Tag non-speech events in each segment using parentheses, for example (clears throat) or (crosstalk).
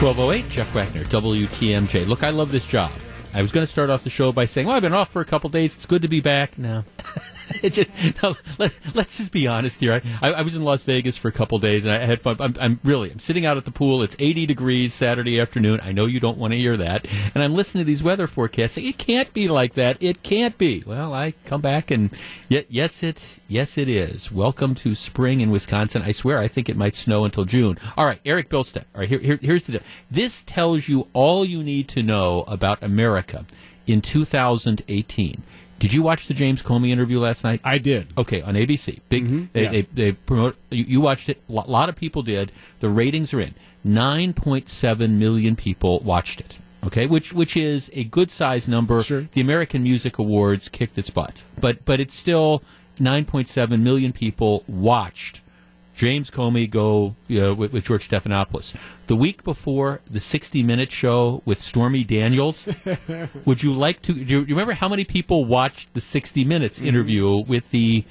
1208, Jeff Wagner, WTMJ. Look, I love this job. I was going to start off the show by saying, well, I've been off for a couple days. It's good to be back. No. (laughs) it just, no, let, us just be honest here. I, I, was in Las Vegas for a couple days and I had fun. I'm, I'm, really, I'm sitting out at the pool. It's 80 degrees Saturday afternoon. I know you don't want to hear that. And I'm listening to these weather forecasts. It can't be like that. It can't be. Well, I come back and yet, yes, it, yes, it is. Welcome to spring in Wisconsin. I swear, I think it might snow until June. All right, Eric Bilstead. All right, here, here, here's the, this tells you all you need to know about America in 2018. Did you watch the James Comey interview last night? I did. Okay, on ABC. Big. Mm-hmm. They, yeah. they, they, promote. You, you, watched it. A lot of people did. The ratings are in. Nine point seven million people watched it. Okay, which which is a good size number. Sure. The American Music Awards kicked its butt, but but it's still nine point seven million people watched James Comey go you know, with, with, George Stephanopoulos. The week before the 60 Minute show with Stormy Daniels, (laughs) would you like to? Do you remember how many people watched the 60 Minutes mm-hmm. interview mm-hmm. with the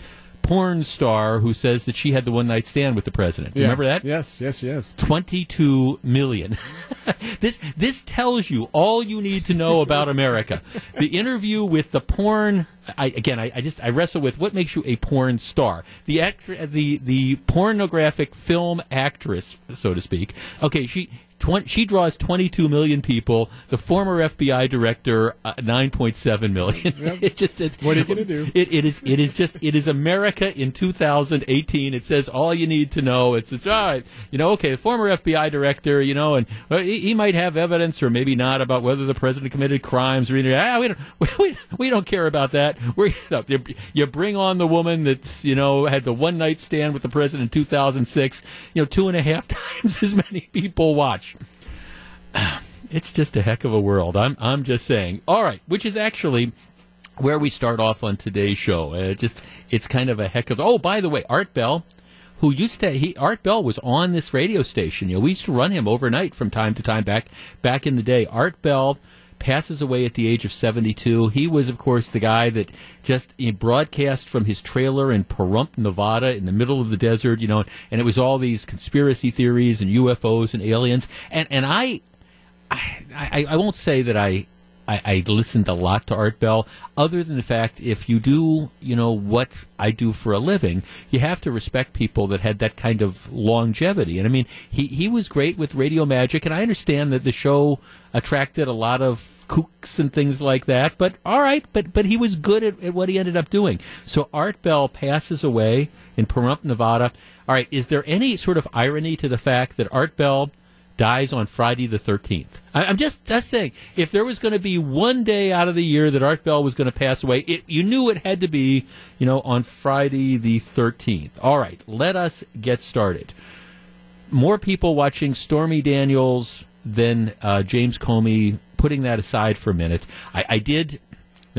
porn star who says that she had the one night stand with the president. Yeah. Remember that? Yes, yes, yes. Twenty-two million. (laughs) this this tells you all you need to know about America. the interview with the porn. I, again, I, I, just I wrestle with what makes you a porn star. The actor, the the pornographic film actress, so to speak. Okay, she 20, she draws 22 million people. The former FBI director, uh, 9.7 million. Yep. (laughs) it just, it's, what are you going to do? It, it is. It is just. It is America in 2018. It says all you need to know. It's. It's all right. You know. Okay. The former FBI director. You know, and well, he, he, might have evidence or maybe not about whether the president committed crimes or anything. Ah, we don't. (laughs) We, we don't care about that. we you bring on the woman that's you know had the one night stand with the president in 2006. You know, two and a half (laughs) times as many people watch. (clears throat) It's just a heck of a world. I'm I'm just saying. All right, which is actually where we start off on today's show. Uh, just it's kind of a heck of. Oh, by the way, Art Bell, who used to he Art Bell was on this radio station. You know, we used to run him overnight from time to time back back in the day. Art Bell passes away at the age of 72. He was, of course, the guy that just broadcast from his trailer in Pahrump, Nevada, in the middle of the desert, you know, and it was all these conspiracy theories and UFOs and aliens. And, and I, I, I, won't say that I, I, I, listened a lot to Art Bell, other than the fact if you do, you know, what I do for a living, you have to respect people that had that kind of longevity. And I mean, he, he was great with Radio Magic, and I understand that the show attracted a lot of kooks and things like that, but all right, but, but he was good at, at what he ended up doing. So Art Bell passes away in Pahrump, Nevada. All right, is there any sort of irony to the fact that Art Bell dies on Friday the 13th. I, am just, just saying, if there was going to be one day out of the year that Art Bell was going to pass away, it, you knew it had to be, you know, on Friday the 13th. All right, let us get started. More people watching Stormy Daniels than uh, James Comey. Putting that aside for a minute, I, I did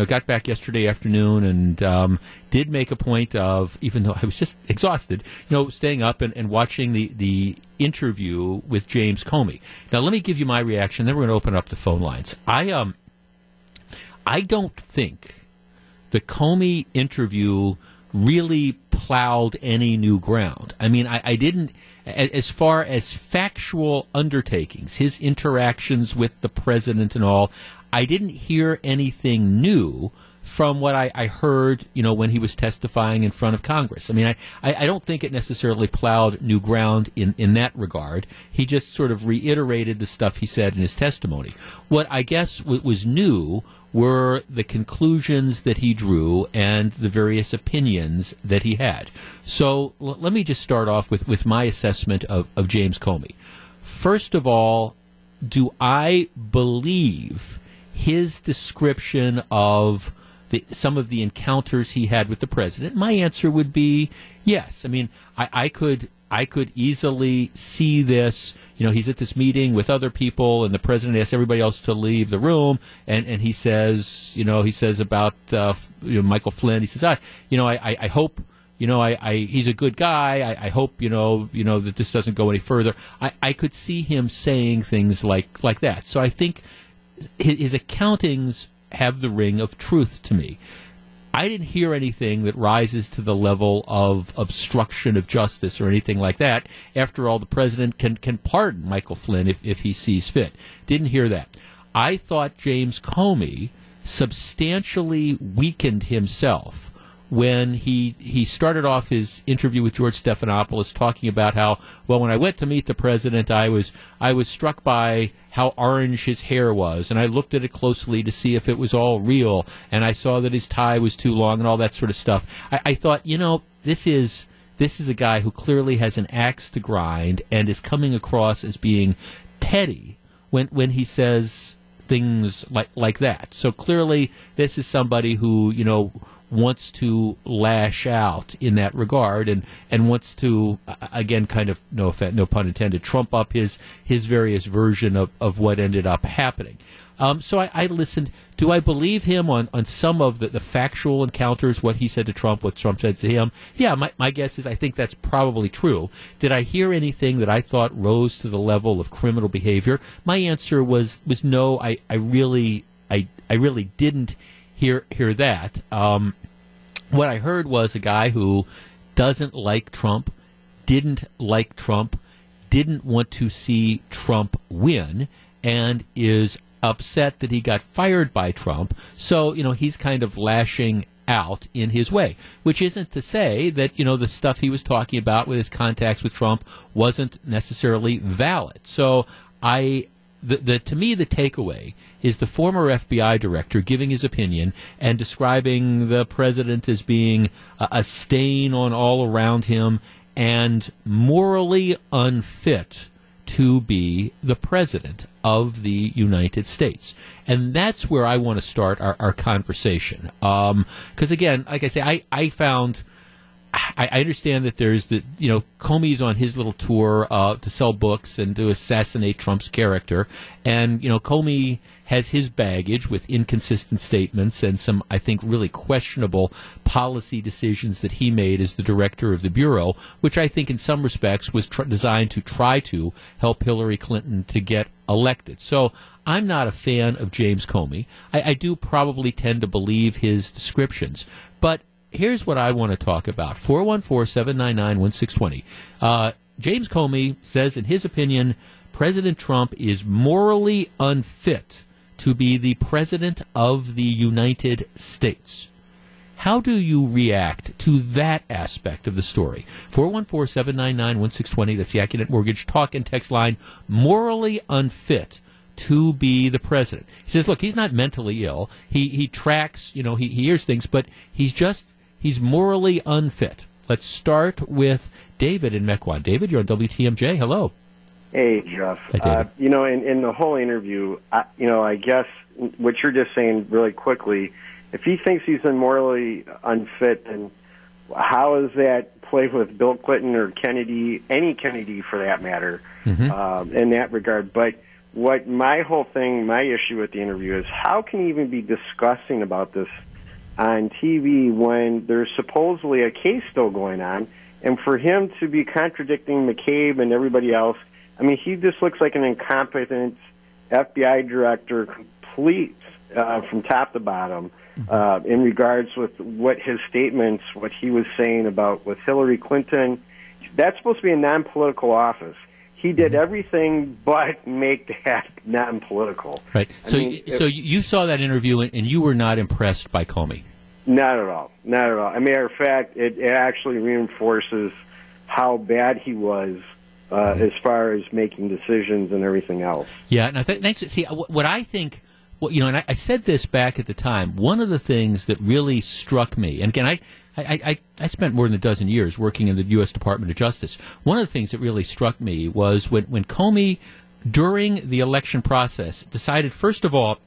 know, got back yesterday afternoon and um, did make a point of, even though I was just exhausted, you know, staying up and, and watching the, the interview with James Comey. Now, let me give you my reaction. Then we're going to open up the phone lines. I um, I don't think the Comey interview really plowed any new ground. I mean, I, I didn't, as far as factual undertakings, his interactions with the president and all, I didn't hear anything new from what I, I, heard, you know, when he was testifying in front of Congress. I mean, I, I, don't think it necessarily plowed new ground in, in that regard. He just sort of reiterated the stuff he said in his testimony. What I guess w- was new were the conclusions that he drew and the various opinions that he had. So l- let me just start off with, with my assessment of, of James Comey. First of all, do I believe his description of the, some of the encounters he had with the president? My answer would be yes. I mean, I, I could I could easily see this. You know, he's at this meeting with other people, and the president asks everybody else to leave the room, and, and he says, you know, he says about uh, you know, Michael Flynn. He says, I, you know, I, I hope you know, I, I he's a good guy. I, I, hope you know, you know that this doesn't go any further. I, I could see him saying things like like that. So I think his, his accountings have the ring of truth to me. I didn't hear anything that rises to the level of obstruction of justice or anything like that. After all, the president can, can pardon Michael Flynn if, if he sees fit. Didn't hear that. I thought James Comey substantially weakened himself when he he started off his interview with George Stephanopoulos talking about how well when I went to meet the president I was I was struck by how orange his hair was and I looked at it closely to see if it was all real and I saw that his tie was too long and all that sort of stuff. I, I thought you know this is this is a guy who clearly has an axe to grind and is coming across as being petty when when he says things like like that. So clearly, this is somebody who you know wants to lash out in that regard and and wants to again kind of no offense, no pun intended trump up his his various version of of what ended up happening. Um, so I, I, listened. Do I believe him on, on some of the, the factual encounters, what he said to Trump, what Trump said to him? Yeah, my, my guess is I think that's probably true. Did I hear anything that I thought rose to the level of criminal behavior? My answer was was no. I, I really I I really didn't hear hear that. Um, what I heard was a guy who doesn't like Trump, didn't like Trump, didn't want to see Trump win, and is upset that he got fired by Trump. So, you know, he's kind of lashing out in his way, which isn't to say that, you know, the stuff he was talking about with his contacts with Trump wasn't necessarily valid. So I the, the, to me, the takeaway is the former FBI director giving his opinion and describing the president as being a, a stain on all around him and morally unfit to be the president of the United States. And that's where I want to start our, our conversation. Because, um, again, like I say, I, I found I, I, understand that there's the you know Comey's on his little tour uh, to sell books and to assassinate Trump's character, and you know Comey has his baggage with inconsistent statements and some I think really questionable policy decisions that he made as the director of the bureau, which I think in some respects was tr- designed to try to help Hillary Clinton to get elected. So I'm not a fan of James Comey. I, I do probably tend to believe his descriptions, but here's what I want to talk about 414 799 1620. Uh, James Comey says, in his opinion, President Trump is morally unfit to be the President of the United States. How do you react to that aspect of the story? 414 799 1620. That's the Accunet Mortgage talk and text line. Morally unfit to be the president. He says, look, he's not mentally ill. He, he tracks, you know, he, he hears things, but he's just he's morally unfit. Let's start with David in Mequon. David, you're on WTMJ. Hello. Hey, Jeff. Hi, uh, you know, in, in the whole interview, I, you know, I guess what you're just saying really quickly, if he thinks he's morally unfit, then how does that play with Bill Clinton or Kennedy, any Kennedy for that matter, mm-hmm. um, in that regard? But what my whole thing, my issue with the interview is how can he even be discussing about this on TV when there's supposedly a case still going on. And for him to be contradicting McCabe and everybody else, I mean, he just looks like an incompetent FBI director, complete uh, from top to bottom, mm-hmm. uh, in regards with what his statements, what he was saying about with Hillary Clinton. That's supposed to be a non-political office he did mm-hmm. everything but make that non-political. Right. I so, mean, so you saw that interview and you were not impressed by Comey. Not at all. Not at all. As a matter of fact, it, it actually reinforces how bad he was uh, mm-hmm. as far as making decisions and everything else. Yeah, and I think. See, what I think, what you know, and I, I, said this back at the time. One of the things that really struck me, and again, I. I, I, I spent more than a dozen years working in the U.S. Department of Justice. One of the things that really struck me was when, when Comey, during the election process, decided, first of all,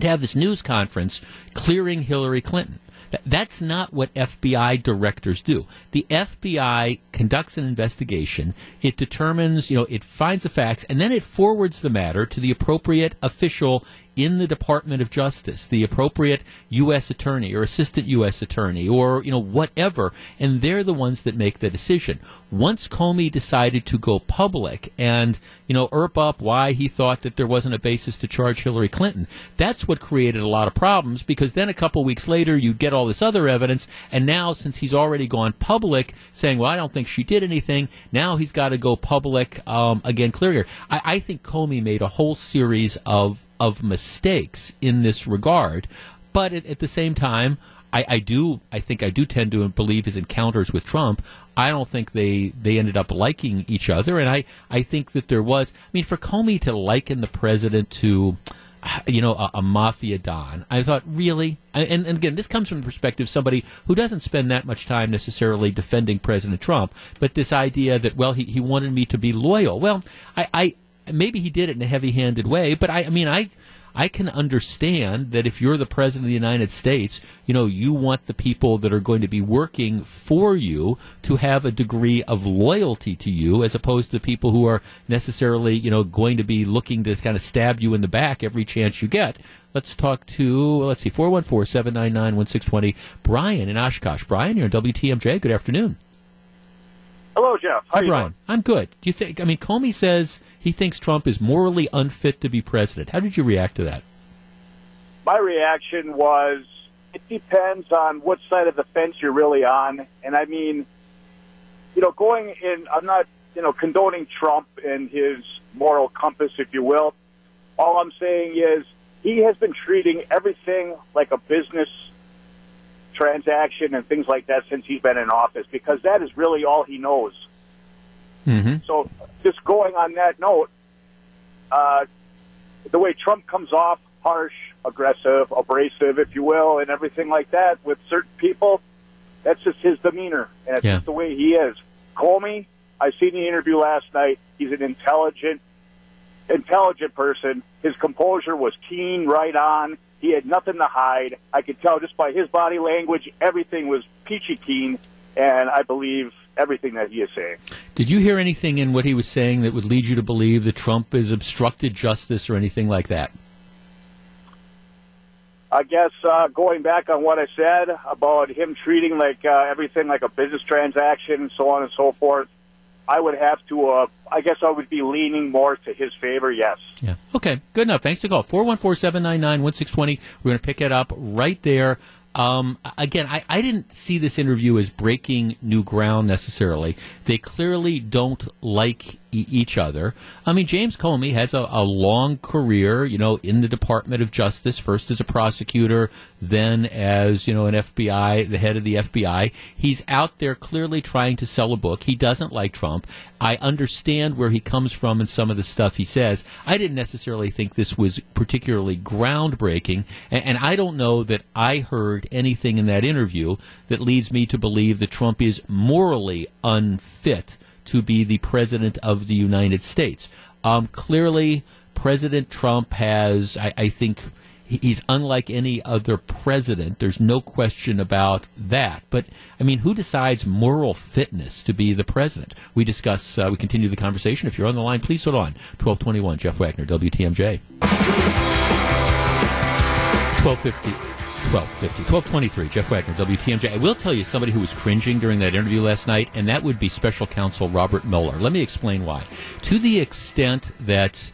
to have this news conference clearing Hillary Clinton. That's not what FBI directors do. The FBI conducts an investigation. It determines, you know, it finds the facts, and then it forwards the matter to the appropriate official in the Department of Justice, the appropriate U.S. attorney or assistant U.S. attorney or, you know, whatever, and they're the ones that make the decision. Once Comey decided to go public and, you know, erp up why he thought that there wasn't a basis to charge Hillary Clinton, that's what created a lot of problems because then a couple weeks later you get all this other evidence, and now since he's already gone public saying, well, I don't think she did anything, now he's got to go public um, again clearer. I, I think Comey made a whole series of of mistakes in this regard, but at, at the same time, I, I, do I think I do tend to believe his encounters with Trump. I don't think they, they ended up liking each other, and I, I think that there was. I mean, for Comey to liken the president to you know, a, a, mafia don. I thought, really? And, and, again, this comes from the perspective of somebody who doesn't spend that much time necessarily defending President Trump, but this idea that, well, he, he wanted me to be loyal. Well, I, I maybe he did it in a heavy-handed way, but I, I mean, I I can understand that if you're the president of the United States, you know, you want the people that are going to be working for you to have a degree of loyalty to you as opposed to people who are necessarily, you know, going to be looking to kind of stab you in the back every chance you get. Let's talk to, let's see, 414 799 1620. Brian in Oshkosh. Brian, you're on WTMJ. Good afternoon. Hello, Jeff. How Hi, Brian. Doing? I'm good. Do you think? I mean, Comey says he thinks Trump is morally unfit to be president. How did you react to that? My reaction was it depends on what side of the fence you're really on. And I mean, you know, going in, I'm not, you know, condoning Trump and his moral compass, if you will. All I'm saying is he has been treating everything like a business transaction and things like that since he's been in office because that is really all he knows. Mm-hmm. So just going on that note, uh, the way Trump comes off harsh, aggressive, abrasive, if you will, and everything like that with certain people, that's just his demeanor, and it's yeah. just the way he is. Comey, I seen the interview last night. He's an intelligent, intelligent person. His composure was keen, right on. He had nothing to hide. I could tell just by his body language, everything was peachy keen, and I believe everything that he is saying. Did you hear anything in what he was saying that would lead you to believe that Trump has obstructed justice or anything like that? I guess uh, going back on what I said about him treating like uh, everything like a business transaction and so on and so forth, I would have to. Uh, I guess I would be leaning more to his favor. Yes. Yeah. Okay. Good enough. Thanks to call four one four seven nine nine one six twenty. We're going to pick it up right there. Um, again, I, I didn't see this interview as breaking new ground necessarily. They clearly don't like e- each other. I mean, James Comey has a, a, long career, you know, in the Department of Justice, first as a prosecutor, then as, you know, an FBI, the head of the FBI. He's out there clearly trying to sell a book. He doesn't like Trump. I understand where he comes from and some of the stuff he says. I didn't necessarily think this was particularly groundbreaking, and, and I don't know that I heard anything in that interview that leads me to believe that Trump is morally unfit to be the president of the United States. Um, clearly, President Trump has, I, I think, he's unlike any other president. There's no question about that. But I mean, who decides moral fitness to be the president? We discuss. Uh, we continue the conversation. If you're on the line, please hold on. Twelve twenty one. Jeff Wagner, WTMJ. Twelve fifty. 1250, 1223, Jeff Wagner, WTMJ. I will tell you somebody who was cringing during that interview last night, and that would be special counsel Robert Mueller. Let me explain why. To the extent that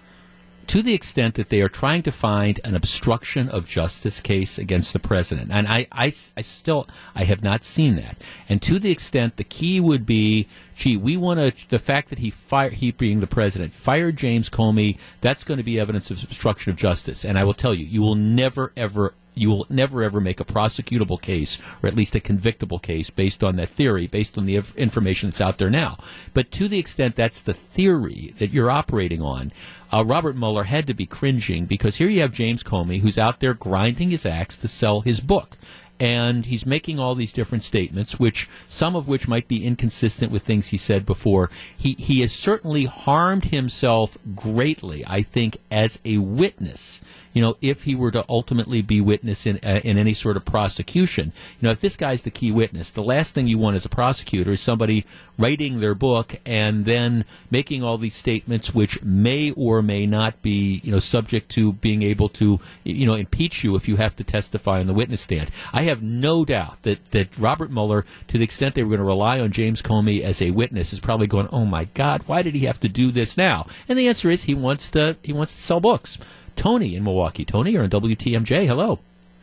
to the extent that they are trying to find an obstruction of justice case against the president. And I, I, I still, I have not seen that. And to the extent the key would be, gee, we want to, the fact that he fired, he being the president, fired James Comey, that's going to be evidence of obstruction of justice. And I will tell you, you will never, ever, you will never ever make a prosecutable case or at least a convictable case based on that theory, based on the information that's out there now. But to the extent that's the theory that you're operating on, uh, Robert Mueller had to be cringing because here you have James Comey who's out there grinding his axe to sell his book. and he's making all these different statements, which some of which might be inconsistent with things he said before. He he has certainly harmed himself greatly, I think, as a witness you know, if he were to ultimately be witness in uh, in any sort of prosecution. You know, if this guy's the key witness, the last thing you want as a prosecutor is somebody writing their book and then making all these statements which may or may not be, you know, subject to being able to, you know, impeach you if you have to testify on the witness stand. I have no doubt that, that Robert Mueller, to the extent they were going to rely on James Comey as a witness, is probably going, oh my God, why did he have to do this now? And the answer is he wants to, he wants to sell books. Tony in Milwaukee. Tony, you're on WTMJ. Hello.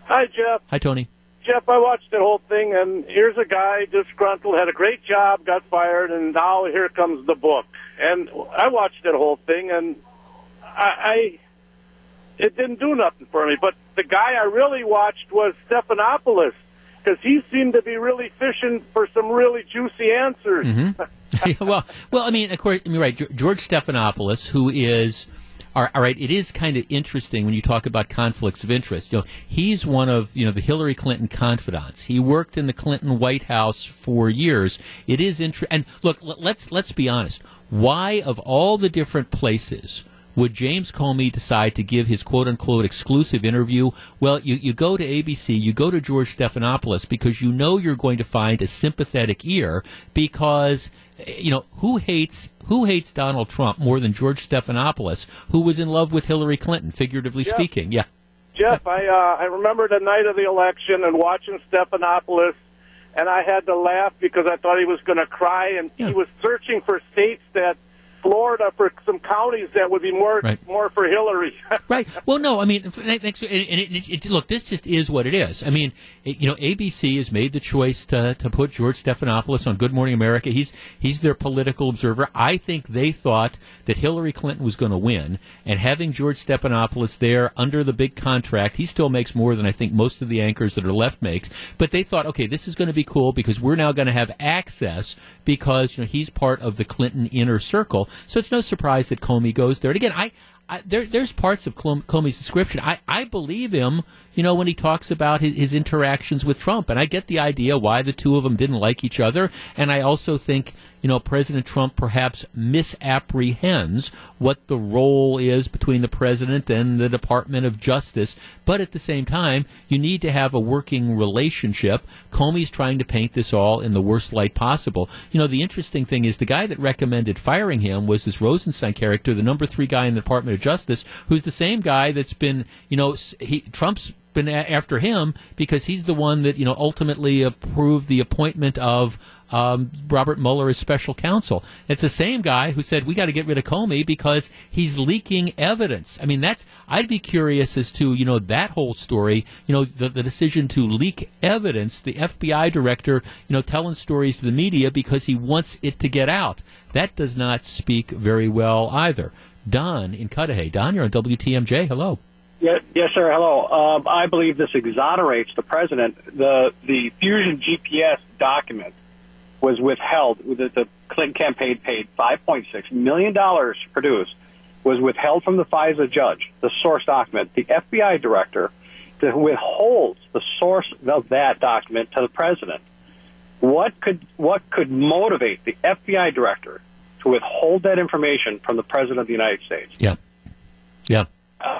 Hi, Jeff. Hi, Tony. Jeff, I watched the whole thing, and here's a guy disgruntled, had a great job, got fired, and now here comes the book. And I watched that whole thing, and I, I it didn't do nothing for me. But the guy I really watched was Stephanopoulos because he seemed to be really fishing for some really juicy answers. Mm-hmm. (laughs) well, well, I mean, of course, I mean, right, George Stephanopoulos, who is all right, it is kind of interesting when you talk about conflicts of interest. You know, he's one of you know the Hillary Clinton confidants. He worked in the Clinton White House for years. It is interesting. And look, let's let's be honest. Why of all the different places? would James Comey decide to give his quote unquote exclusive interview? Well, you, you go to ABC, you go to George Stephanopoulos because you know you're going to find a sympathetic ear because you know, who hates who hates Donald Trump more than George Stephanopoulos, who was in love with Hillary Clinton, figuratively Jeff, speaking? Yeah. Jeff, I uh, I remember the night of the election and watching Stephanopoulos, and I had to laugh because I thought he was going to cry, and yeah. he was searching for states that Florida for some counties that would be more right. more for Hillary. (laughs) right. Well, no, I mean, and it, it, it, look, this just is what it is. I mean, you know, ABC has made the choice to, to put George Stephanopoulos on Good Morning America. He's he's their political observer. I think they thought that Hillary Clinton was going to win, and having George Stephanopoulos there under the big contract, he still makes more than I think most of the anchors that are left makes. But they thought, okay, this is going to be cool because we're now going to have access because you know he's part of the Clinton inner circle. So it's no surprise that Comey goes there. And again, I, I there, there's parts of Comey's description. I, I believe him you know, when he talks about his, his interactions with Trump. And I get the idea why the two of them didn't like each other. And I also think, you know, President Trump perhaps misapprehends what the role is between the president and the Department of Justice. But at the same time, you need to have a working relationship. Comey's trying to paint this all in the worst light possible. You know, the interesting thing is the guy that recommended firing him was this Rosenstein character, the number three guy in the Department of Justice, who's the same guy that's been, you know, he, Trump's been after him because he's the one that you know ultimately approved the appointment of um, Robert Mueller as special counsel. It's the same guy who said we got to get rid of Comey because he's leaking evidence. I mean, that's I'd be curious as to you know that whole story. You know, the, the decision to leak evidence. The FBI director, you know, telling stories to the media because he wants it to get out. That does not speak very well either. Don in Cudahy. Don, you're on WTMJ. Hello. Yes, yes, sir. Hello. Um, I believe this exonerates the president. The the Fusion GPS document was withheld. The, the Clinton campaign paid 5.6 million dollars to produce. Was withheld from the FISA judge. The source document. The FBI director withholds the source of that document to the president. What could what could motivate the FBI director to withhold that information from the president of the United States? Yeah. Yeah. Uh,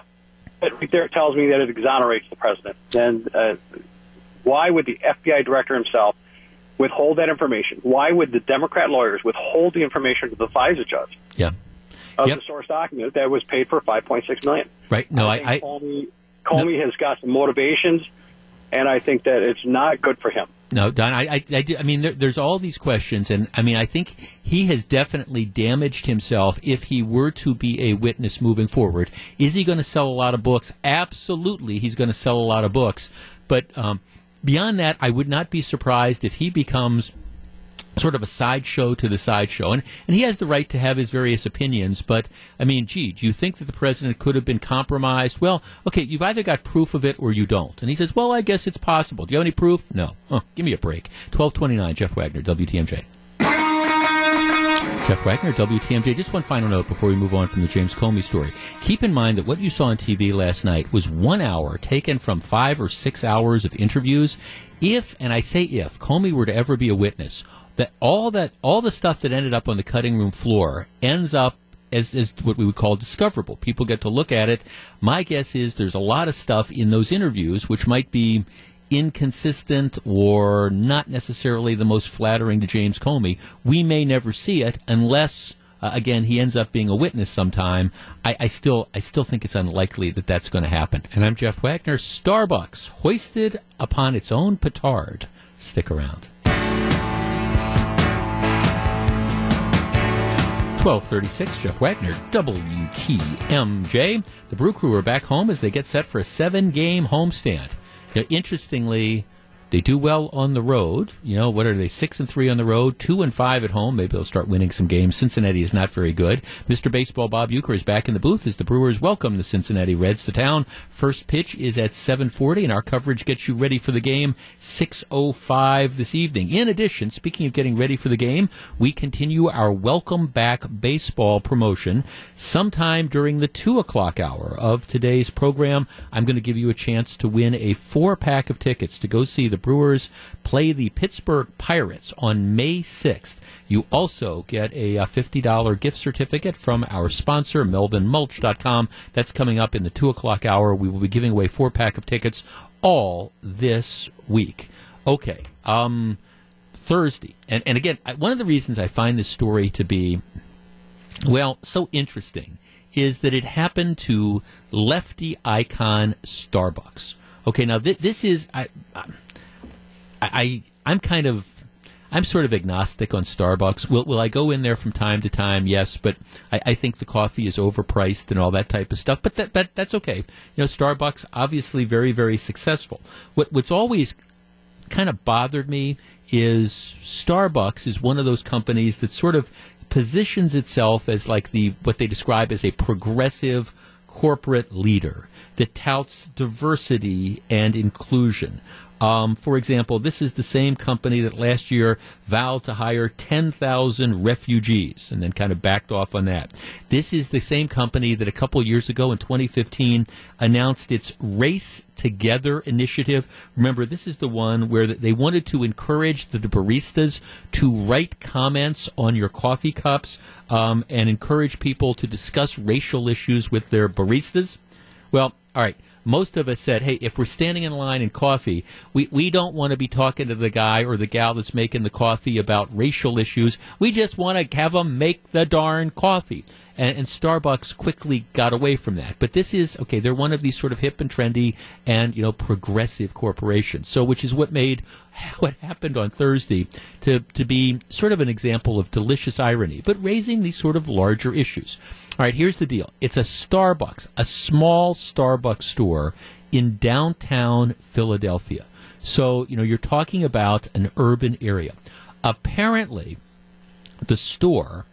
it right there tells me that it exonerates the president. Then uh, why would the FBI director himself withhold that information? Why would the Democrat lawyers withhold the information to the FISA judge? Yeah. Of yep. the source document that was paid for 5.6 million. Right. No, I. I Comey, Comey no. has got some motivations, and I think that it's not good for him. No, Don, I, I, I, do, I mean, there, there's all these questions, and I mean, I think he has definitely damaged himself if he were to be a witness moving forward. Is he going to sell a lot of books? Absolutely, he's going to sell a lot of books. But um, beyond that, I would not be surprised if he becomes sort of a sideshow to the sideshow. And, and he has the right to have his various opinions, but I mean, gee, do you think that the president could have been compromised? Well, okay, you've either got proof of it or you don't. And he says, well, I guess it's possible. Do you have any proof? No. Oh, give me a break. 1229, Jeff Wagner, WTMJ. Jeff Wagner, WTMJ. Just one final note before we move on from the James Comey story. Keep in mind that what you saw on TV last night was one hour taken from five or six hours of interviews if, and I say if, Comey were to ever be a witness, that all that all the stuff that ended up on the cutting room floor ends up as, as what we would call discoverable. People get to look at it. My guess is there's a lot of stuff in those interviews which might be inconsistent or not necessarily the most flattering to James Comey. We may never see it unless. Uh, again, he ends up being a witness sometime. I, I still, I still think it's unlikely that that's going to happen. And I'm Jeff Wagner. Starbucks hoisted upon its own petard. Stick around. 1236, Jeff Wagner, WTMJ. The Brew Crew are back home as they get set for a seven game homestand. Now, interestingly, they do well on the road. You know, what are they? Six and three on the road, two and five at home. Maybe they'll start winning some games. Cincinnati is not very good. Mr. Baseball Bob Uecker is back in the booth as the Brewers welcome the Cincinnati Reds to town. First pitch is at 7:40, and our coverage gets you ready for the game 6:05 this evening. In addition, speaking of getting ready for the game, we continue our Welcome Back Baseball promotion. Sometime during the two o'clock hour of today's program, I'm going to give you a chance to win a four pack of tickets to go see the the Brewers play the Pittsburgh Pirates on May 6th. You also get a $50 gift certificate from our sponsor, MelvinMulch.com. That's coming up in the 2 o'clock hour. We will be giving away four pack of tickets all this week. Okay. Um, Thursday. And, and again, one of the reasons I find this story to be, well, so interesting is that it happened to lefty icon Starbucks. Okay, now th- this is. I, I I, I'm kind of I'm sort of agnostic on Starbucks. Will will I go in there from time to time? Yes, but I, I, think the coffee is overpriced and all that type of stuff. But that, that that's okay. You know, Starbucks obviously very very successful. What what's always kind of bothered me is Starbucks is one of those companies that sort of positions itself as like the what they describe as a progressive corporate leader that touts diversity and inclusion. Um, for example, this is the same company that last year vowed to hire 10,000 refugees and then kind of backed off on that. This is the same company that a couple years ago in 2015 announced its Race Together initiative. Remember, this is the one where they wanted to encourage the baristas to write comments on your coffee cups um, and encourage people to discuss racial issues with their baristas. Well, all right most of us said, hey, if we're standing in line in coffee, we, we don't want to be talking to the guy or the gal that's making the coffee about racial issues. We just want to have them make the darn coffee. And, and, Starbucks quickly got away from that. But this is okay. They're one of these sort of hip and trendy and you know progressive corporations. So, which is what made (laughs) what happened on Thursday to to be sort of an example of delicious irony, but raising these sort of larger issues. All right, here's the deal. It's a Starbucks, a small Starbucks store in downtown Philadelphia. So, you know, you're talking about an urban area. Apparently, the store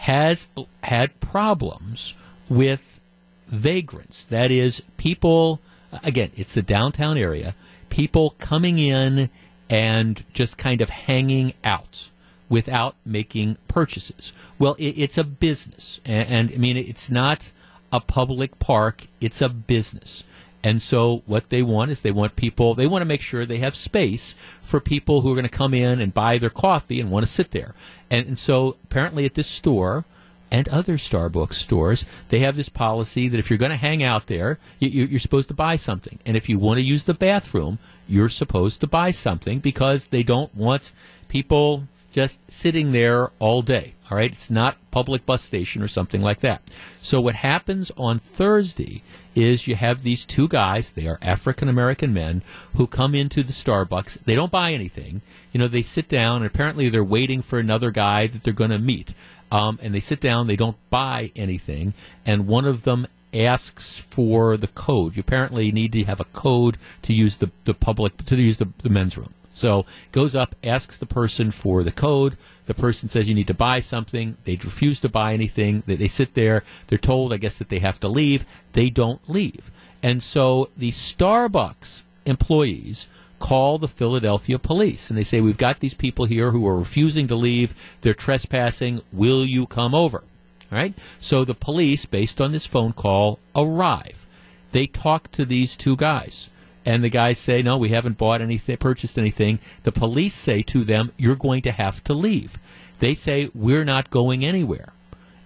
has had problems with vagrants. That is, people, again, it's the downtown area, people coming in and just kind of hanging out without making purchases. Well, it, it's a business, and, and I mean it's not a public park; it's a business. And so what they want is they want people, they want to make sure they have space for people who are going to come in and buy their coffee and want to sit there. And, and so apparently at this store and other Starbucks stores, they have this policy that if you're going to hang out there, you, you're supposed to buy something. And if you want to use the bathroom, you're supposed to buy something because they don't want people just sitting there all day. All right, it's not public bus station or something like that. So what happens on Thursday is you have these two guys. They are African American men who come into the Starbucks. They don't buy anything. You know, they sit down and apparently they're waiting for another guy that they're going to meet. Um, and they sit down. They don't buy anything. And one of them asks for the code. You apparently need to have a code to use the, the public to use the, the men's room. So goes up, asks the person for the code. The person says you need to buy something. They refuse to buy anything. They, they sit there. They're told, I guess, that they have to leave. They don't leave. And so the Starbucks employees call the Philadelphia police and they say, We've got these people here who are refusing to leave. They're trespassing. Will you come over? All right. So the police, based on this phone call, arrive. They talk to these two guys and the guys say, "No, we haven't bought anything, purchased anything." The police say to them, "You're going to have to leave." They say, "We're not going anywhere."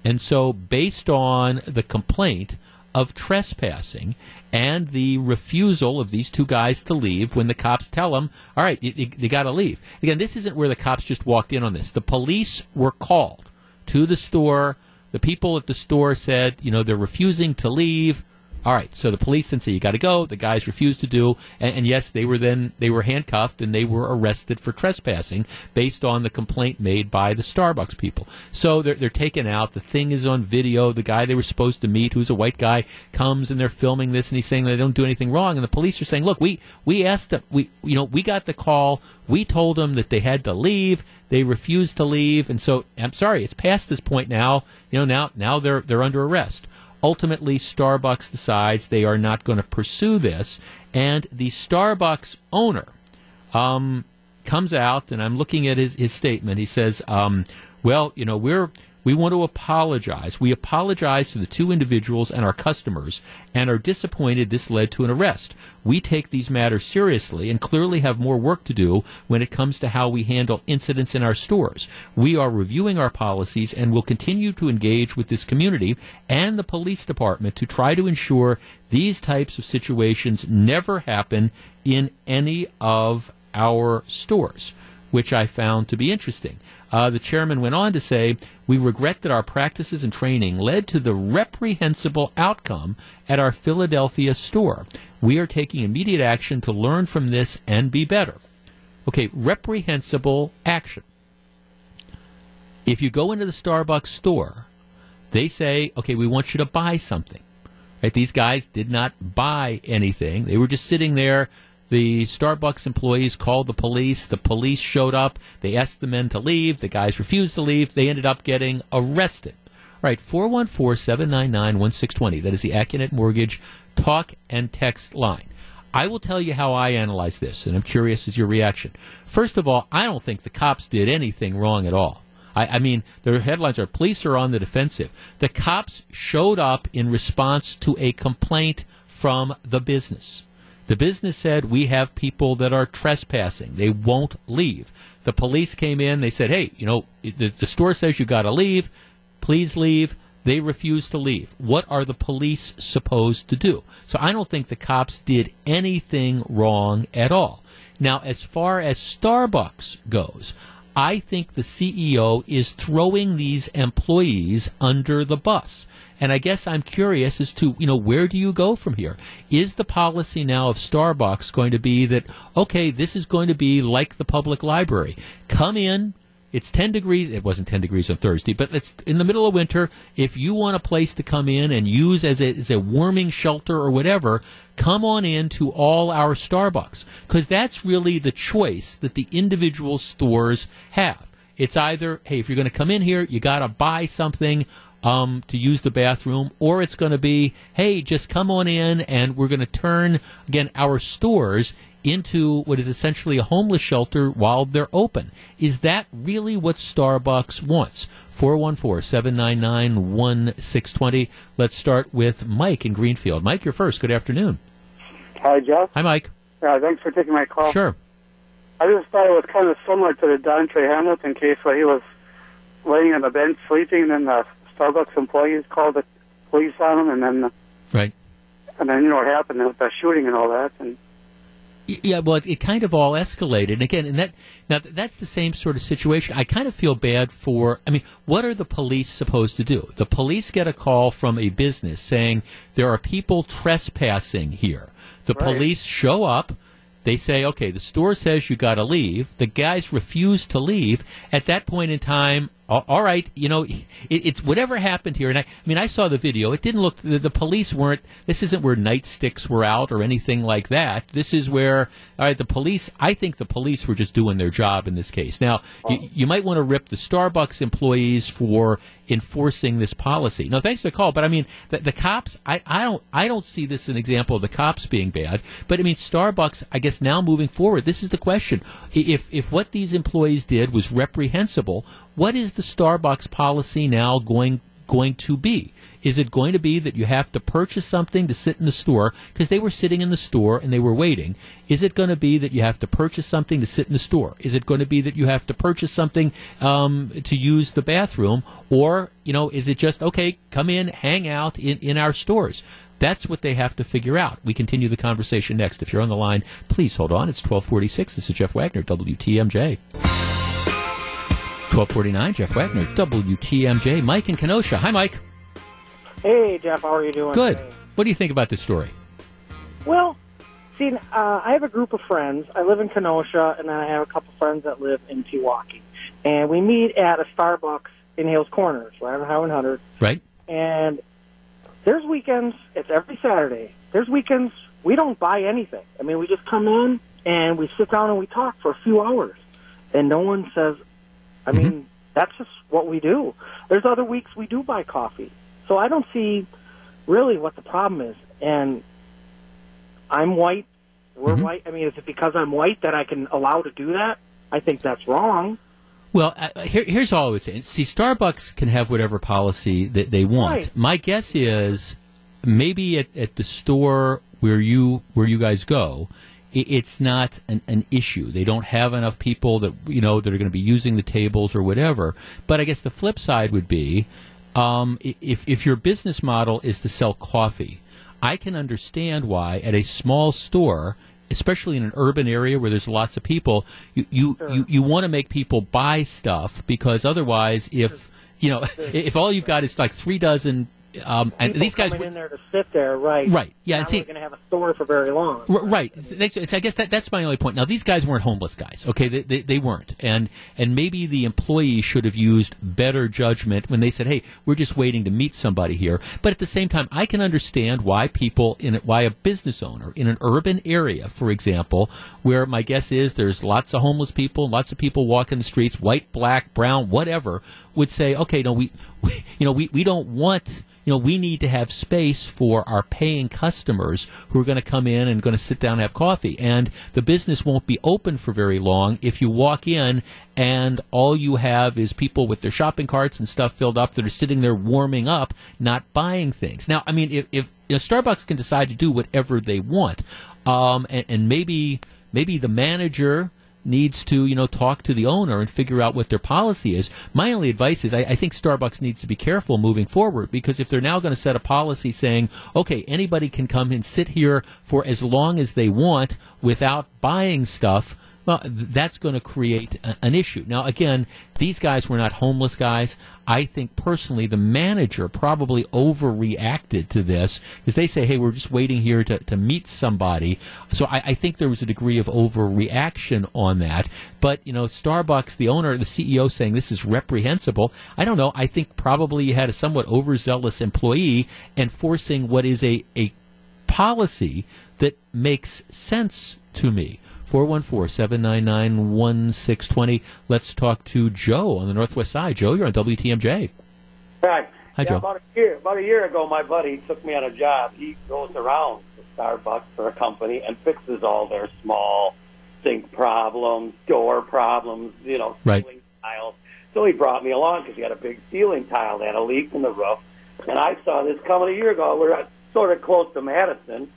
And so, based on the complaint of trespassing and the refusal of these two guys to leave when the cops tell them, all right, you, you, you got to leave. Again, this isn't where the cops just walked in on this. The police were called to the store. The people at the store said, you know, they're refusing to leave. All right, so the police then say you got to go. The guys refused to do, and, and, yes, they were then they were handcuffed and they were arrested for trespassing based on the complaint made by the Starbucks people. So they're they're taken out. The thing is on video. The guy they were supposed to meet, who's a white guy, comes and they're filming this, and he's saying they don't do anything wrong. And the police are saying, look, we we asked them, we you know we got the call. We told them that they had to leave. They refused to leave, and so I'm sorry, it's past this point now. You know now now they're they're under arrest. Ultimately, Starbucks decides they are not going to pursue this, and the Starbucks owner um, comes out, and I'm looking at his, his statement. He says, um, "Well, you know, we're we want to apologize. We apologize to the two individuals and our customers and are disappointed this led to an arrest. We take these matters seriously and clearly have more work to do when it comes to how we handle incidents in our stores. We are reviewing our policies and will continue to engage with this community and the police department to try to ensure these types of situations never happen in any of our stores, which I found to be interesting. Uh, the chairman went on to say, We regret that our practices and training led to the reprehensible outcome at our Philadelphia store. We are taking immediate action to learn from this and be better. Okay, reprehensible action. If you go into the Starbucks store, they say, okay, we want you to buy something. Right? These guys did not buy anything. They were just sitting there the Starbucks employees called the police. The police showed up. They asked the men to leave. The guys refused to leave. They ended up getting arrested. All right, 414 799 1620. That is the Accunet Mortgage talk and text line. I will tell you how I analyze this, and I'm curious as your reaction. First of all, I don't think the cops did anything wrong at all. I, I, mean, their headlines are police are on the defensive. The cops showed up in response to a complaint from the business. The business said, We have people that are trespassing. They won't leave. The police came in. They said, Hey, you know, the, the store says you got to leave. Please leave. They refused to leave. What are the police supposed to do? So I don't think the cops did anything wrong at all. Now, as far as Starbucks goes, I think the CEO is throwing these employees under the bus. And I guess I'm curious as to, you know, where do you go from here? Is the policy now of Starbucks going to be that, okay, this is going to be like the public library? Come in, it's 10 degrees. It wasn't 10 degrees on Thursday, but it's in the middle of winter. If you want a place to come in and use as a, as a warming shelter or whatever, come on in to all our Starbucks. Because that's really the choice that the individual stores have. It's either, hey, if you're going to come in here, you got to buy something um, to use the bathroom, or it's going to be, hey, just come on in and we're going to turn, again, our stores into what is essentially a homeless shelter while they're open. Is that really what Starbucks wants? 414 799 1620. Let's start with Mike in Greenfield. Mike, you're first. Good afternoon. Hi, Jeff. Hi, Mike. Uh, thanks for taking my call. Sure. I just thought it was kind of similar to the Dontre Hamilton case where he was laying on the bench sleeping, and the Starbucks employees called the police on him, and then the, right, and then you know what happened with the shooting and all that, and yeah, well, it, kind of all escalated. And again, and that now that's the same sort of situation. I kind of feel bad for. I mean, what are the police supposed to do? The police get a call from a business saying there are people trespassing here. The right. police show up. They say, okay, the store says you got to leave. The guys refuse to leave. At that point in time, all right, you know, it, it's whatever happened here. And I, I, mean, I saw the video. It didn't look, the, the, police weren't, this isn't where nightsticks were out or anything like that. This is where, all right, the police, I think the police were just doing their job in this case. Now, oh. you, you might want to rip the Starbucks employees for enforcing this policy. No, thanks for the call, but I mean, the, the cops, I, I don't, I don't see this as an example of the cops being bad, but I mean, Starbucks, I guess now moving forward, this is the question. If, if what these employees did was reprehensible, what is the Starbucks policy now going going to be? Is it going to be that you have to purchase something to sit in the store because they were sitting in the store and they were waiting? Is it going to be that you have to purchase something to sit in the store? Is it going to be that you have to purchase something um, to use the bathroom? Or, you know, is it just, okay, come in, hang out in, in our stores? That's what they have to figure out. We continue the conversation next. If you're on the line, please hold on. It's 1246. This is Jeff Wagner, WTMJ. 1249, Jeff Wagner, WTMJ. Mike in Kenosha. Hi, Mike. Hey, Jeff, how are you doing? Good. today? What do you think about this story? Well, see, uh, I have a group of friends. I live in Kenosha, and then I have a couple friends that live in Pewaukee. And we meet at a Starbucks in Hales Corners, right on Highway 100. Right? And there's weekends, it's every Saturday. There's weekends we don't buy anything. I mean, we just come in and we sit down and we talk for a few hours. And no one says, I mean, mm-hmm. that's just what we do. There's other weeks we do buy coffee. So I don't see really what the problem is. And I'm white. We're mm-hmm. white. I mean, is it because I'm white that I can allow to do that? I think that's wrong. Well, uh, uh, here, here's all I would say. See, Starbucks can have whatever policy that they want. Right. My guess is maybe at, at the store where you where you guys go, it's not an, an issue. They don't have enough people that you know that are going to be using the tables or whatever. But I guess the flip side would be um, if if your business model is to sell coffee, I can understand why at a small store, especially in an urban area where there's lots of people, you you, you, you want to make people buy stuff because otherwise, if you know, (laughs) if all you've got is like three dozen, um, and People these guys, coming would- in there to sit there, right? Right. Yeah, and Not really going to have a store for very long. R- Right. It's- it's- I guess that, that's my only point. Now, these guys weren't homeless guys. Okay, they, they, they weren't, and and maybe the employees should have used better judgment when they said, "Hey, we're just waiting to meet somebody here." But at the same time, I can understand why people in why a business owner in an urban area, for example, where my guess is there's lots of homeless people, lots of people walking the streets, white, black, brown, whatever, would say, "Okay, no, we, we you know, we, we don't want." you know, we need to have space for our paying customers who are going to come in and going to sit down and have coffee. And the business won't be open for very long if you walk in and all you have is people with their shopping carts and stuff filled up that are sitting there warming up, not buying things. Now, I mean, if, if you know, Starbucks can decide to do whatever they want, um, and, and maybe maybe the manager needs to, you know, talk to the owner and figure out what their policy is. My only advice is I, I think Starbucks needs to be careful moving forward because if they're now going to set a policy saying, okay, anybody can come and sit here for as long as they want without buying stuff, well, th- that's going to create a, an issue. Now, again, these guys were not homeless guys. I think personally the manager probably overreacted to this because they say, hey, we're just waiting here to, to meet somebody. So I, I think there was a degree of overreaction on that. But, you know, Starbucks, the owner, the CEO saying this is reprehensible. I don't know. I think probably you had a somewhat overzealous employee enforcing what is a, a policy that makes sense to me. 414-799-1620. Let's talk to Joe on the Northwest Side. Joe, you're on WTMJ. Hi. Hi, yeah, Joe. About a year, about a year ago, my buddy took me on a job. He goes around to Starbucks for a company and fixes all their small sink problems, door problems, you know, Right. ceiling tiles. So he brought me along because he had a big ceiling tile that had a leak in the roof. And I saw this coming a year ago. We're at- sort of close to Madison,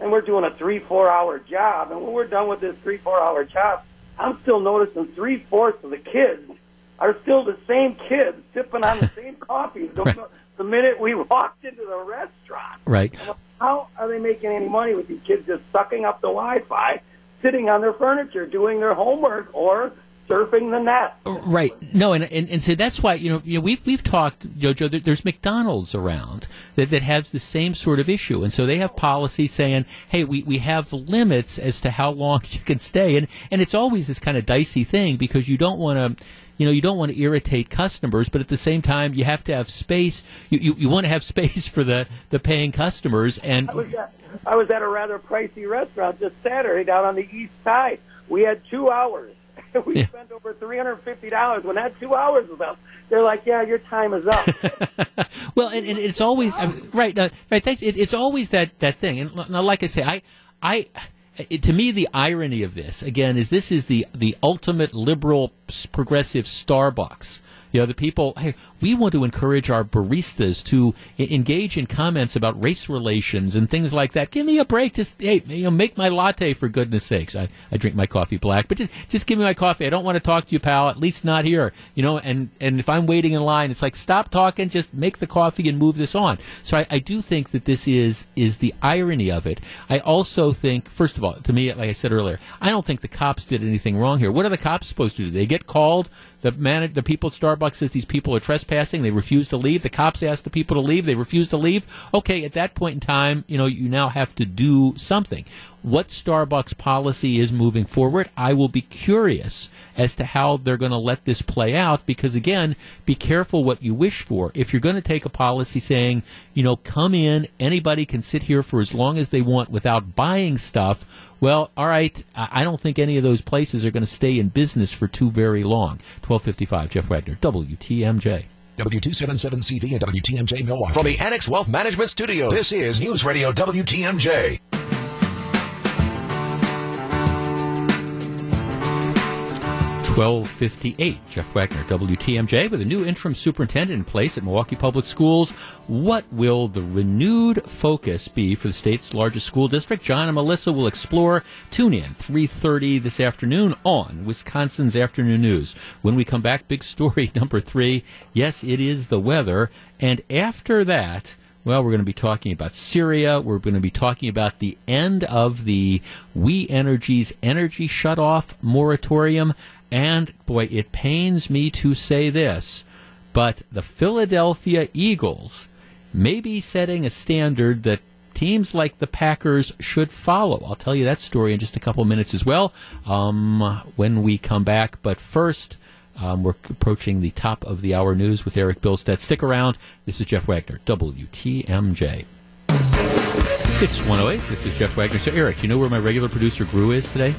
and we're doing a three, four hour job. And when we're done with this three, four hour job, I'm still noticing three fourths of the kids are still the same kids sipping on the (laughs) same coffee the, Right. the minute we walked into the restaurant. Right. How are they making any money with these kids just sucking up the Wi-Fi, sitting on their furniture, doing their homework, or surfing the net? Right. No, and and, and so that's why you know, you know we've we've talked, Jojo. There, there's McDonald's around that that has the same sort of issue, and so they have policy saying, hey, we, we have limits as to how long (laughs) you can stay, and and it's always this kind of dicey thing because you don't want to. You know, you don't want to irritate customers, but at the same time, you have to have space. You, you, you want to have (laughs) space for the, the paying customers, and I was at, I was at a rather pricey restaurant this Saturday down on the east side. We had two hours. (laughs) we Yeah. spent over three hundred fifty dollars. When that two hours was up, they're like, "Yeah, your time is up." (laughs) well, and, and it's always I mean, right. Uh, right. Thanks. It, it's always that that thing. And now, like I say, I, I, it, to me, the irony of this again is this is the the ultimate liberal progressive Starbucks. You know, the people, hey, we want to encourage our baristas to I- engage in comments about race relations and things like that. Give me a break. Just, hey, you know, make my latte for goodness sakes. I, I drink my coffee black, but just, just give me my coffee. I don't want to talk to you, pal, at least not here. You know, and, and if I'm waiting in line, it's like, stop talking, just make the coffee and move this on. So I, I do think that this is, is the irony of it. I also think, first of all, to me, like I said earlier, I don't think the cops did anything wrong here. What are the cops supposed to do? They get called. The man, the people at Starbucks says these people are trespassing. They refuse to leave. The cops ask the people to leave. They refuse to leave. Okay, at that point in time, you know, you now have to do something. What Starbucks policy is moving forward, I will be curious as to how they're going to let this play out because again, be careful what you wish for. If you're going to take a policy saying, you know, come in, anybody can sit here for as long as they want without buying stuff, well, all right, I don't think any of those places are going to stay in business for too very long. 1255, Jeff Wagner, WTMJ. W277CV and WTMJ Milwaukee. From the Annex Wealth Management Studios, this is News Radio WTMJ. 1258. Jeff Wagner, WTMJ, with a new interim superintendent in place at Milwaukee Public Schools. What will the renewed focus be for the state's largest school district? John and Melissa will explore. Tune in 3.30 this afternoon on Wisconsin's Afternoon News. When we come back, big story (laughs) number three. Yes, it is the weather. And after that, well, we're going to be talking about Syria. We're going to be talking about the end of the We Energies energy shutoff moratorium. And boy, it pains me to say this, but the Philadelphia Eagles may be setting a standard that teams like the Packers should follow. I'll tell you that story in just a couple minutes as well um, when we come back. But first, um, we're approaching the top of the hour news with Eric Bilstead. Stick around. This is Jeff Wagner, WTMJ. It's 108. This is Jeff Wagner. So, Eric, you know where my regular producer Gru is today?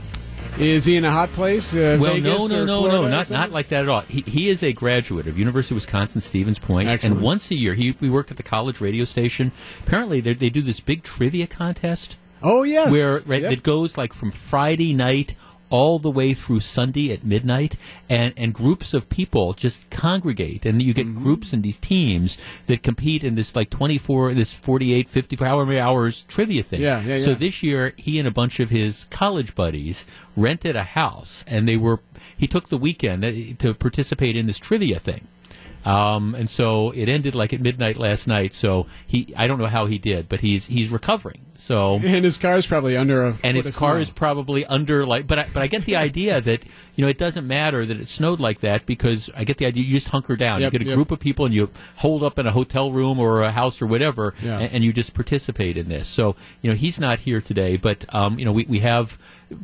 Is he in a hot place? Uh, well, Vegas no, no, no, Florida no, not not like that at all. He he is a graduate of University of Wisconsin Stevens Point, Excellent. and once a year he we worked at the college radio station. Apparently, they they do this big trivia contest Oh yes. where right, Yep. it goes like from Friday night all the way through Sunday at midnight, and, and groups of people just congregate, and you Mm-hmm. get groups and these teams that compete in this like 24, this 48, 54, however many hours trivia thing. Yeah, yeah, So this year, he and a bunch of his college buddies rented a house, and they were, he took the weekend uh, to participate in this trivia thing. Um, and so it ended like at midnight last night. So he, I don't know how he did, but he's he's recovering. So and his car is probably under a and his car snow. is probably under like but I, but I get the idea (laughs) that you know it doesn't matter that it snowed like that because I get the idea you just hunker down Yep, you get a yep. group of people and you hold up in a hotel room or a house or whatever Yeah. and, and you just participate in this so you know he's not here today but um, you know we, we have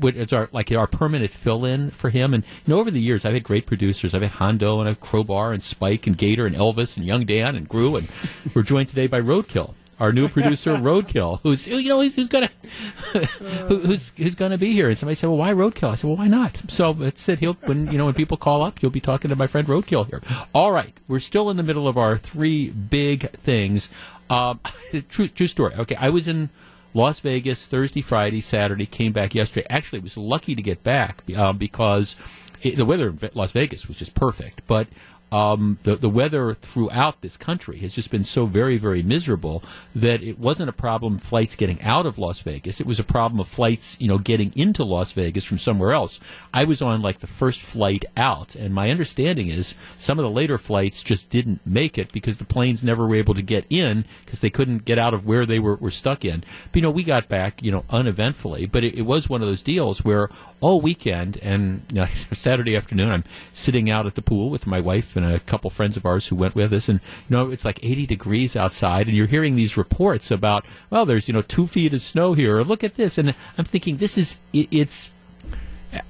is our like our permanent fill in for him and you know over the years I've had great producers I've had Hondo and I've Crowbar and Spike and Gator and Elvis and Young Dan and Gru and (laughs) we're joined today by Roadkill our new producer (laughs) Roadkill, who's you know he's, who's gonna (laughs) who, who's who's gonna be here. And somebody said, "Well, why Roadkill?" I said, "Well, why not?" So that's it. He'll when you know when people call up, you'll be talking to my friend Roadkill here. All right, we're still in the middle of our three big things. Um, true true story. Okay, I was in. Las Vegas Thursday, Friday, Saturday. Came back yesterday. Actually, was lucky to get back um, because it, the weather in Las Vegas was just perfect. But um, the the weather throughout this country has just been so very very miserable that it wasn't a problem flights getting out of Las Vegas. It was a problem of flights you know getting into Las Vegas from somewhere else. I was on like the first flight out, and my understanding is some of the later flights just didn't make it because the planes never were able to get in because they couldn't get out of where they were, were stuck in. But you know we got back you know uneventfully, but it, it was one of those deals where all weekend and you know, (laughs) Saturday afternoon I'm sitting out at the pool with my wife and a couple friends of ours who went with us, and you know it's like 80 degrees outside, and you're hearing these reports about well, there's you know two feet of snow here, or look at this, and I'm thinking this is it, it's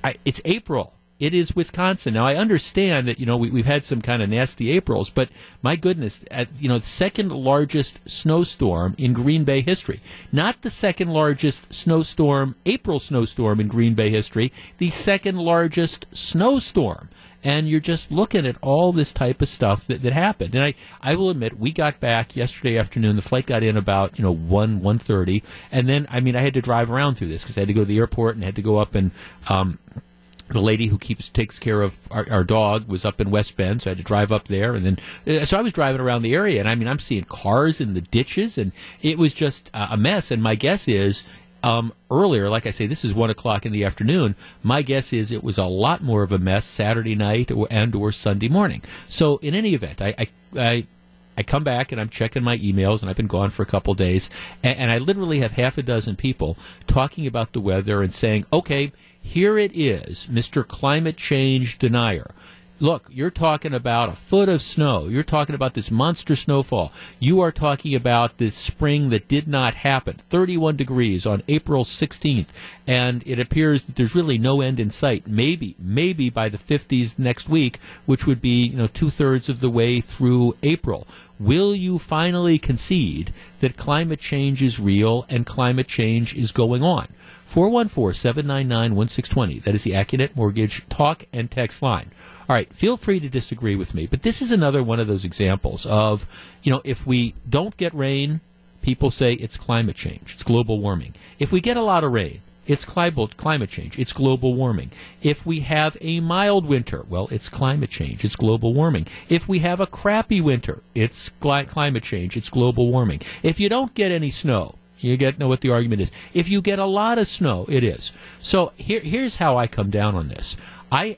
I, it's April. It is Wisconsin. Now I understand that you know we, we've had some kind of nasty Aprils, but my goodness, at you know second largest snowstorm in Green Bay history, not the second largest snowstorm, April snowstorm in Green Bay history, the second largest snowstorm. And you're just looking at all this type of stuff that, that happened. And I, I will admit, we got back yesterday afternoon. The flight got in about, you know, 1, one thirty, And then, I mean, I had to drive around through this because I had to go to the airport and had to go up and, um, the lady who keeps takes care of our, our dog was up in West Bend, so I had to drive up there, and then uh, so I was driving around the area, and I mean I'm seeing cars in the ditches, and it was just a mess. And my guess is um, earlier, like I say, this is one o'clock in the afternoon. My guess is it was a lot more of a mess Saturday night and or Sunday morning. So in any event, I, I, I I come back and I'm checking my emails, and I've been gone for a couple days, and, and, I literally have half a dozen people talking about the weather and saying, "Okay, here it is, Mr. Climate Change Denier. Look, you're talking about a foot of snow. You're talking about this monster snowfall. You are talking about this spring that did not happen. 31 degrees on April 16th. And it appears that there's really no end in sight. Maybe, maybe by the 50s next week, which would be, you know, two thirds of the way through April. Will you finally concede that climate change is real and climate change is going on? 414 799 1620. That is the Accunet Mortgage talk and text line. All right, feel free to disagree with me, but this is another one of those examples of, you know, if we don't get rain, people say it's climate change, it's global warming. If we get a lot of rain, it's climate change. It's global warming. If we have a mild winter, well, it's climate change. It's global warming. If we have a crappy winter, it's climate change. It's global warming. If you don't get any snow, you get know what the argument is. If you get a lot of snow, it is. So here, here's how I come down on this. I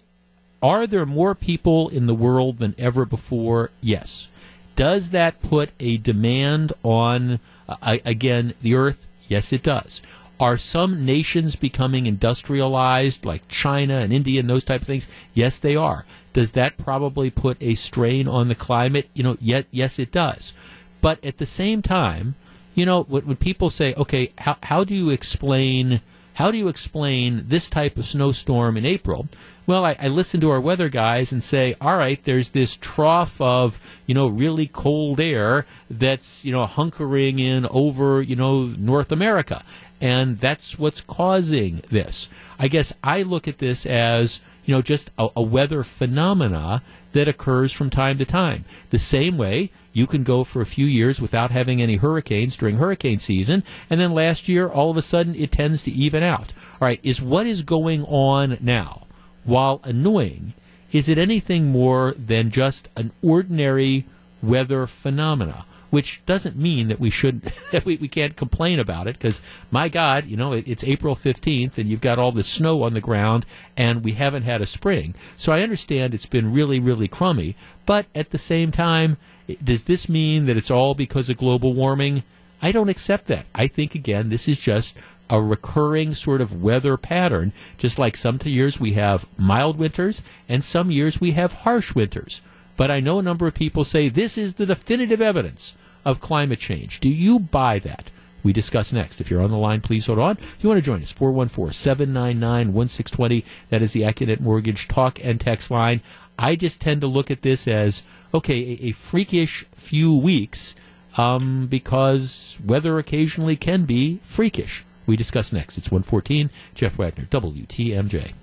are there more people in the world than ever before? Yes. Does that put a demand on uh, again the Earth? Yes, it does. Are some nations becoming industrialized, like China and India and those type of things? Yes, they are. Does that probably put a strain on the climate? You know, yet yes, it does. But at the same time, you know, when, people say, okay, how, how do you explain how do you explain this type of snowstorm in April? Well, I, I, listen to our weather guys and say, all right, there's this trough of, you know, really cold air that's, you know, hunkering in over, you know, North America. And that's what's causing this. I guess I look at this as, you know, just a, a weather phenomena that occurs from time to time. The same way you can go for a few years without having any hurricanes during hurricane season, and then last year, all of a sudden, it tends to even out. All right, is what is going on now, while annoying, is it anything more than just an ordinary weather phenomena? Which doesn't mean that we should (laughs) we, we can't complain about it because my God, you know, it, it's April fifteenth and you've got all the snow on the ground and we haven't had a spring. So I understand it's been really really crummy, but at the same time, does this mean that it's all because of global warming? I don't accept that. I think again, this is just a recurring sort of weather pattern, just like some years we have mild winters and some years we have harsh winters. But I know a number of people say this is the definitive evidence of climate change. Do you buy that? We discuss next. If you're on the line, please hold on. If you want to join us, 414 799 1620. That is the Accunet Mortgage talk and text line. I just tend to look at this as okay, a, a freakish few weeks um, because weather occasionally can be freakish. We discuss next. It's 114. Jeff Wagner, WTMJ.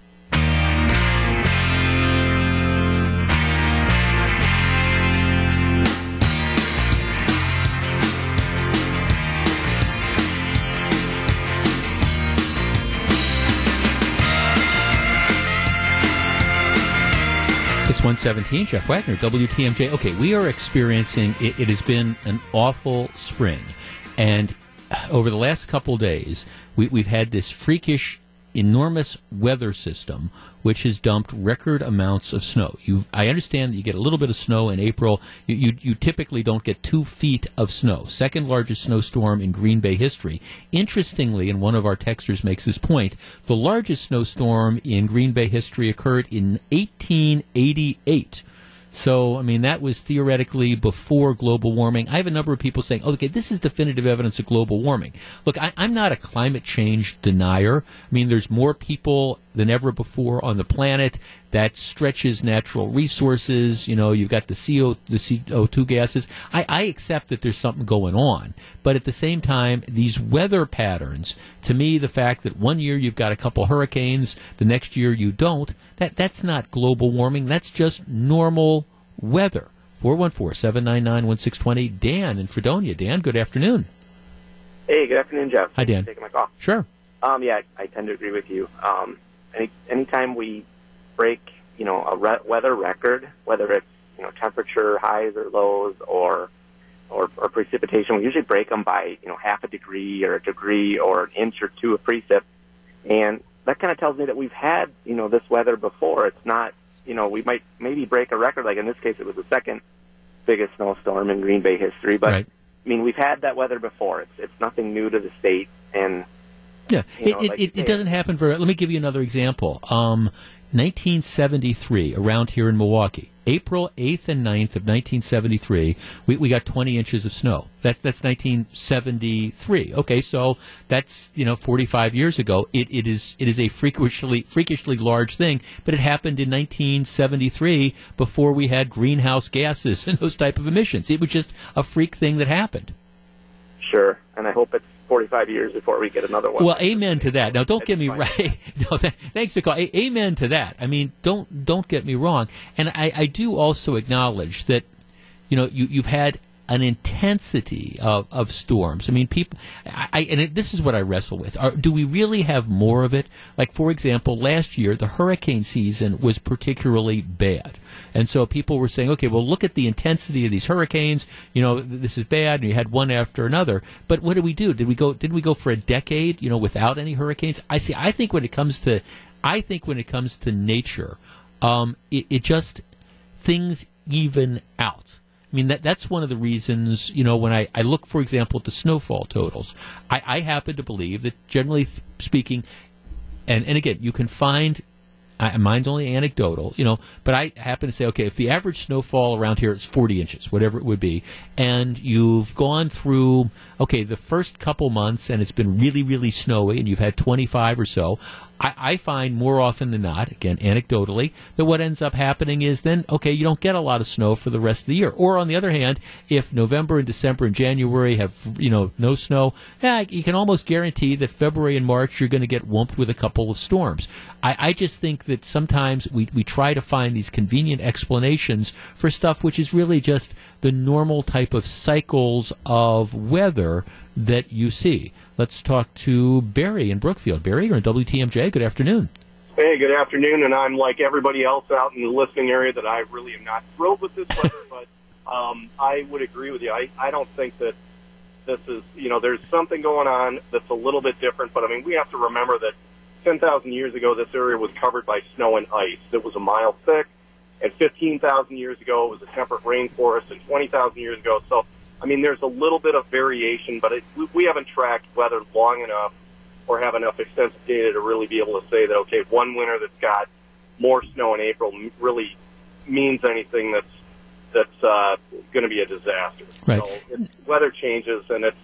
It's 117, Jeff Wagner, WTMJ. Okay, we are experiencing, it, it has been an awful spring. And over the last couple days, we, we've had this freakish enormous weather system which has dumped record amounts of snow. You, I understand that you get a little bit of snow in April. You, you, you, typically don't get two feet of snow. Second largest snowstorm in Green Bay history. Interestingly, and one of our texters makes this point, the largest snowstorm in Green Bay history occurred in 1888 so, I mean, that was theoretically before global warming. I have a number of people saying, okay, this is definitive evidence of global warming. Look, I, am not a climate change denier. I mean, there's more people than ever before on the planet that stretches natural resources. You know, you've got the CO, the CO2 gases. I, I accept that there's something going on. But at the same time, these weather patterns, to me, the fact that one year you've got a couple hurricanes, the next year you don't, that, that's not global warming. That's just normal weather. 414 799 1620. Dan in Fredonia. Dan, good afternoon. Hey, good afternoon, Jeff. Hi, Dan. taking my call. Sure. Um, yeah, I tend to agree with you. Um, any anytime we break, you know, a re- weather record, whether it's you know temperature highs or lows or or, or precipitation. We usually break them by you know half a degree or a degree or an inch or two of precip, and that kind of tells me that we've had you know this weather before. It's not you know we might maybe break a record like in this case it was the second biggest snowstorm in Green Bay history, but Right. I mean we've had that weather before. It's it's nothing new to the state, and Yeah, You it, know, it, like it, it doesn't happen very. Let me give you another example. Um, 1973, around here in Milwaukee, April 8th and 9th of 1973, we, we got 20 inches of snow. That, that's 1973. Okay, so that's you know 45 years ago. It, it is it is a freakishly freakishly large thing, but it happened in 1973 before we had greenhouse gases (laughs) and those type of emissions. It was just a freak thing that happened. sure. And I hope it's 45 years before we get another one. Well, amen to that. Now, don't get me right. (laughs) No, th- thanks for calling. A- amen to that. I mean, don't don't get me wrong. And I, I do also acknowledge that, you know, you you've had an intensity of, of storms. I mean, people. I, I and it, this is what I wrestle with. Are, do we really have more of it? Like, for example, last year the hurricane season was particularly bad. And so people were saying, okay, well, look at the intensity of these hurricanes. You know, this is bad, and you had one after another. But what did we do? Did we go? Did we go for a decade? You know, without any hurricanes? I see. I think when it comes to, I think when it comes to nature, um, it, it just things even out. I mean, that that's one of the reasons, you know, when I, I look, for example, at the snowfall totals, I, I happen to believe that generally speaking, and, and again, you can find, I, mine's only anecdotal, you know, but I happen to say, okay, if the average snowfall around here is 40 inches, whatever it would be, and you've gone through, okay, the first couple months and it's been really, really snowy and you've had 25 or so, I, I find more often than not, again, anecdotally, that what ends up happening is then, okay, you don't get a lot of snow for the rest of the year. Or on the other hand, if November and December and January have, you know, no snow, yeah, you can almost guarantee that February and March you're going to get whumped with a couple of storms. I, I just think that sometimes we, we try to find these convenient explanations for stuff which is really just the normal type of cycles of weather that you see. Let's talk to Barry in Brookfield. Barry, you're on WTMJ. Good afternoon. Hey, good afternoon, and I'm like everybody else out in the listening area that I really am not thrilled with this weather, (laughs) but um, I would agree with you. I, I don't think that this is, you know, there's something going on that's a little bit different, but I mean, we have to remember that 10,000 years ago, this area was covered by snow and ice. It was a mile thick, and 15,000 years ago, it was a temperate rainforest, and 20,000 years ago, so, I mean, there's a little bit of variation, but it, we, we haven't tracked weather long enough or have enough extensive data to really be able to say that okay, one winter that's got more snow in April really means anything that's that's uh, going to be a disaster. Right. So it, weather changes, and it's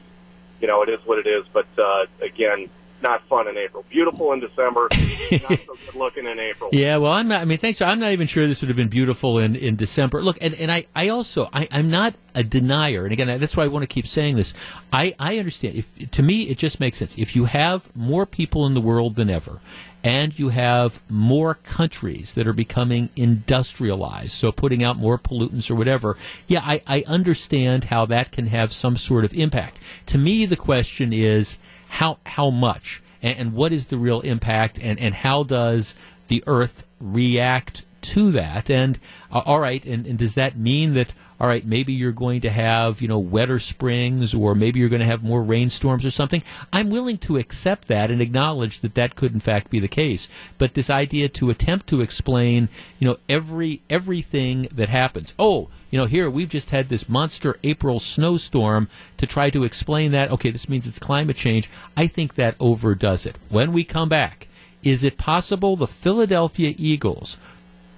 you know it is what it is. But uh, again, not fun in April. Beautiful in December, (laughs) not so good looking in April. Yeah, well, I'm not. I mean, thanks. I'm not even sure this would have been beautiful in, in December. Look, and, and I, I also I, I'm not a denier, and again, that's why I want to keep saying this. I, I understand. If to me, it just makes sense. If you have more people in the world than ever, and you have more countries that are becoming industrialized, so putting out more pollutants or whatever, yeah, I, I understand how that can have some sort of impact. To me, the question is how how much? And, and what is the real impact? And, and how does the earth react to that? And uh, all right and, and does that mean that all right maybe you're going to have you know wetter springs or maybe you're going to have more rainstorms or something i'm willing to accept that and acknowledge that that could in fact be the case but this idea to attempt to explain you know every everything that happens oh you know, here we've just had this monster April snowstorm to try to explain that. Okay, this means it's climate change. I think that overdoes it. When we come back, is it possible the Philadelphia Eagles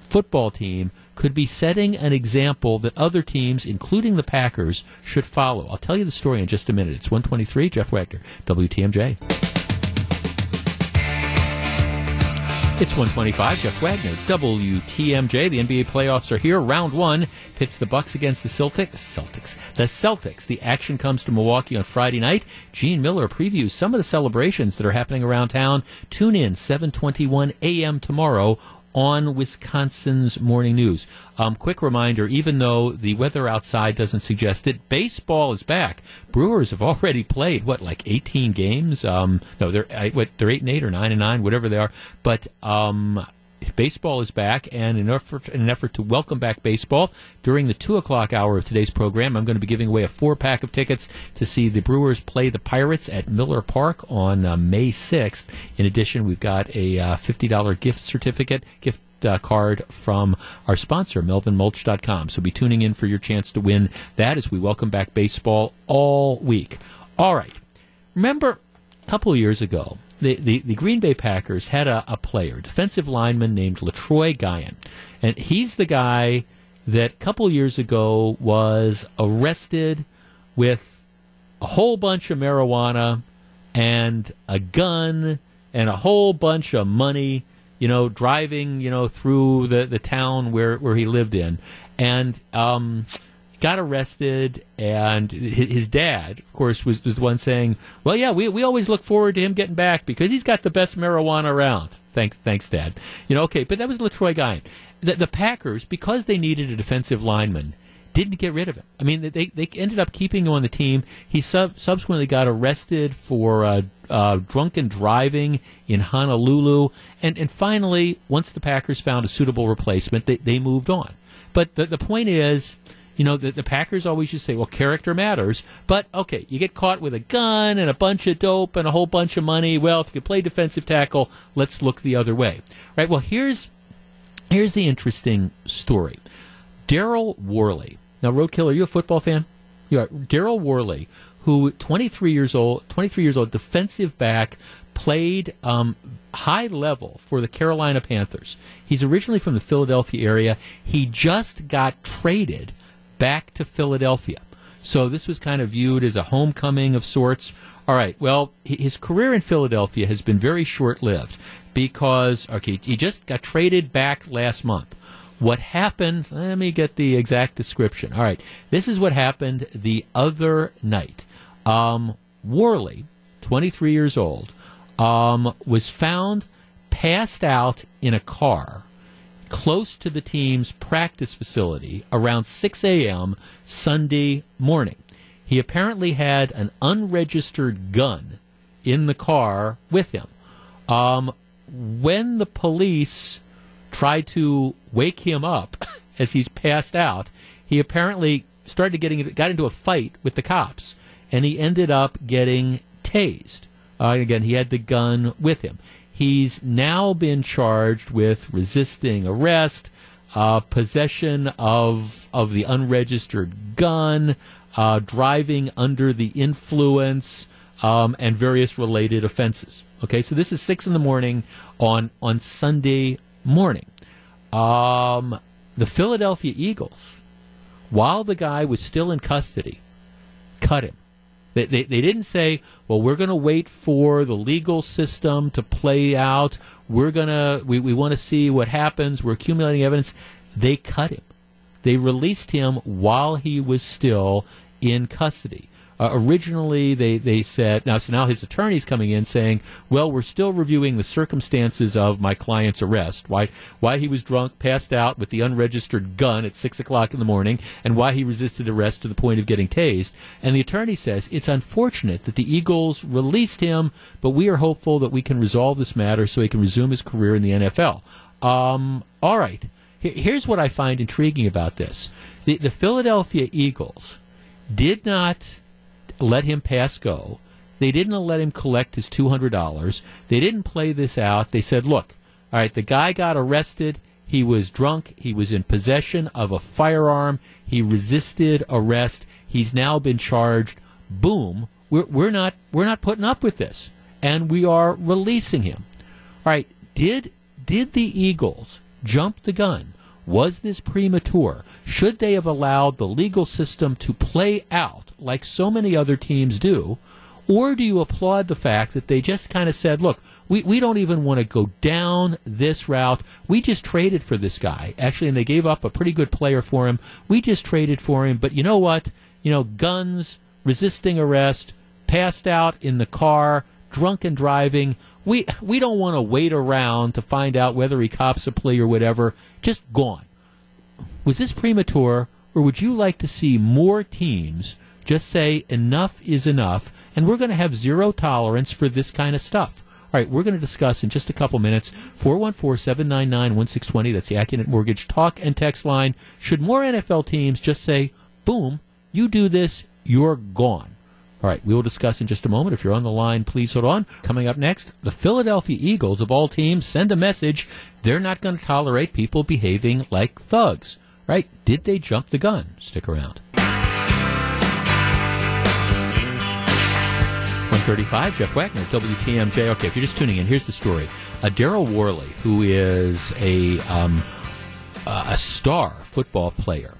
football team could be setting an example that other teams, including the Packers, should follow? I'll tell you the story in just a minute. It's 123, Jeff Wagner, WTMJ. It's 125. Jeff Wagner, WTMJ. The NBA playoffs are here. Round one pits the Bucks against the Celtics. Celtics. The Celtics. The action comes to Milwaukee on Friday night. Gene Miller previews some of the celebrations that are happening around town. Tune in 7:21 a.m. tomorrow on Wisconsin's Morning News. Um, quick reminder: even though the weather outside doesn't suggest it, baseball is back. Brewers have already played what, like 18 games? Um, no, they're what they're eight and eight or nine and nine, whatever they are. But um, baseball is back, and in, effort, in an effort to welcome back baseball, during the 2 o'clock hour of today's program, I'm going to be giving away a four pack of tickets to see the Brewers play the Pirates at Miller Park on uh, May 6th. In addition, we've got a uh, $50 gift certificate, gift uh, card from our sponsor, MelvinMulch.com. So be tuning in for your chance to win that as we welcome back baseball all week. All right. Remember a couple years ago, the, the, the Green Bay Packers had a, a player, defensive lineman named Letroy Guion. And he's the guy that a couple years ago was arrested with a whole bunch of marijuana and a gun and a whole bunch of money, you know, driving, you know, through the, the town where, where he lived in. And um, got arrested, and his dad, of course, was, was the one saying, "Well, yeah, we, we always look forward to him getting back because he's got the best marijuana around." Thanks, thanks, Dad. You know, okay, but that was Letroy Guion. The, the Packers, because they needed a defensive lineman, didn't get rid of him. I mean, they they ended up keeping him on the team. He sub- subsequently got arrested for uh, uh, drunken driving in Honolulu, and and finally, once the Packers found a suitable replacement, they they moved on. But the the point is you know, the, the Packers always just say, well, character matters. But, okay, you get caught with a gun and a bunch of dope and a whole bunch of money. Well, if you can play defensive tackle, let's look the other way. Right? Well, here's, here's the interesting story. Daryl Worley. Now, Roadkill, are you a football fan? You are. Daryl Worley, who 23 years old, 23 years old, defensive back, played um, high level for the Carolina Panthers. He's originally from the Philadelphia area. He just got traded back to Philadelphia. So this was kind of viewed as a homecoming of sorts. All right, well, his career in Philadelphia has been very short lived because, okay, he just got traded back last month. What happened? Let me get the exact description. All right, this is what happened the other night. Um, Worley, 23 years old, um, was found passed out in a car close to the team's practice facility around 6 a.m. Sunday morning. He apparently had an unregistered gun in the car with him. Um, when the police tried to wake him up (laughs) as he's passed out, he apparently started getting got into a fight with the cops, and he ended up getting tased. Uh, again, he had the gun with him. He's now been charged with resisting arrest, uh, possession of of the unregistered gun, uh, driving under the influence, um, and various related offenses. Okay, so this is six in the morning on on Sunday morning. Um, the Philadelphia Eagles, while the guy was still in custody, cut him. They, they, they didn't say, well, we're going to wait for the legal system to play out. We're going to, we, we want to see what happens. We're accumulating evidence. They cut him. They released him while he was still in custody. Uh, originally, they, they said, now, so now his attorney's coming in saying, well, we're still reviewing the circumstances of my client's arrest, why, why he was drunk, passed out with the unregistered gun at 6 o'clock in the morning, and why he resisted arrest to the point of getting tased. And the attorney says, it's unfortunate that the Eagles released him, but we are hopeful that we can resolve this matter so he can resume his career in the NFL. Um, all right. Here's what I find intriguing about this. The, the Philadelphia Eagles did not let him pass go. They didn't let him collect his $200. They didn't play this out. They said, look, all right, the guy got arrested. He was drunk. He was in possession of a firearm. He resisted arrest. He's now been charged. Boom. We're, we're not we're not putting up with this, and we are releasing him. All right. Did did the Eagles jump the gun? Was this premature? Should they have allowed the legal system to play out like so many other teams do? Or do you applaud the fact that they just kind of said, look, we, we don't even want to go down this route. We just traded for this guy. Actually, and they gave up a pretty good player for him. We just traded for him. But you know what? You know, guns, resisting arrest, passed out in the car, drunken driving. We we don't want to wait around to find out whether he cops a plea or whatever. Just gone. Was this premature, or would you like to see more teams just say enough is enough, and we're going to have zero tolerance for this kind of stuff? All right, we're going to discuss in just a couple minutes 414 799 1620. That's the Accunet Mortgage talk and text line. Should more NFL teams just say, boom, you do this, you're gone? All right, we will discuss in just a moment. If you're on the line, please hold on. Coming up next, the Philadelphia Eagles, of all teams, send a message. They're not going to tolerate people behaving like thugs. Right? Did they jump the gun? Stick around. 135, Jeff Wagner, WTMJ. Okay, if you're just tuning in, here's the story. Uh, Daryl Worley, who is a, um, a star football player,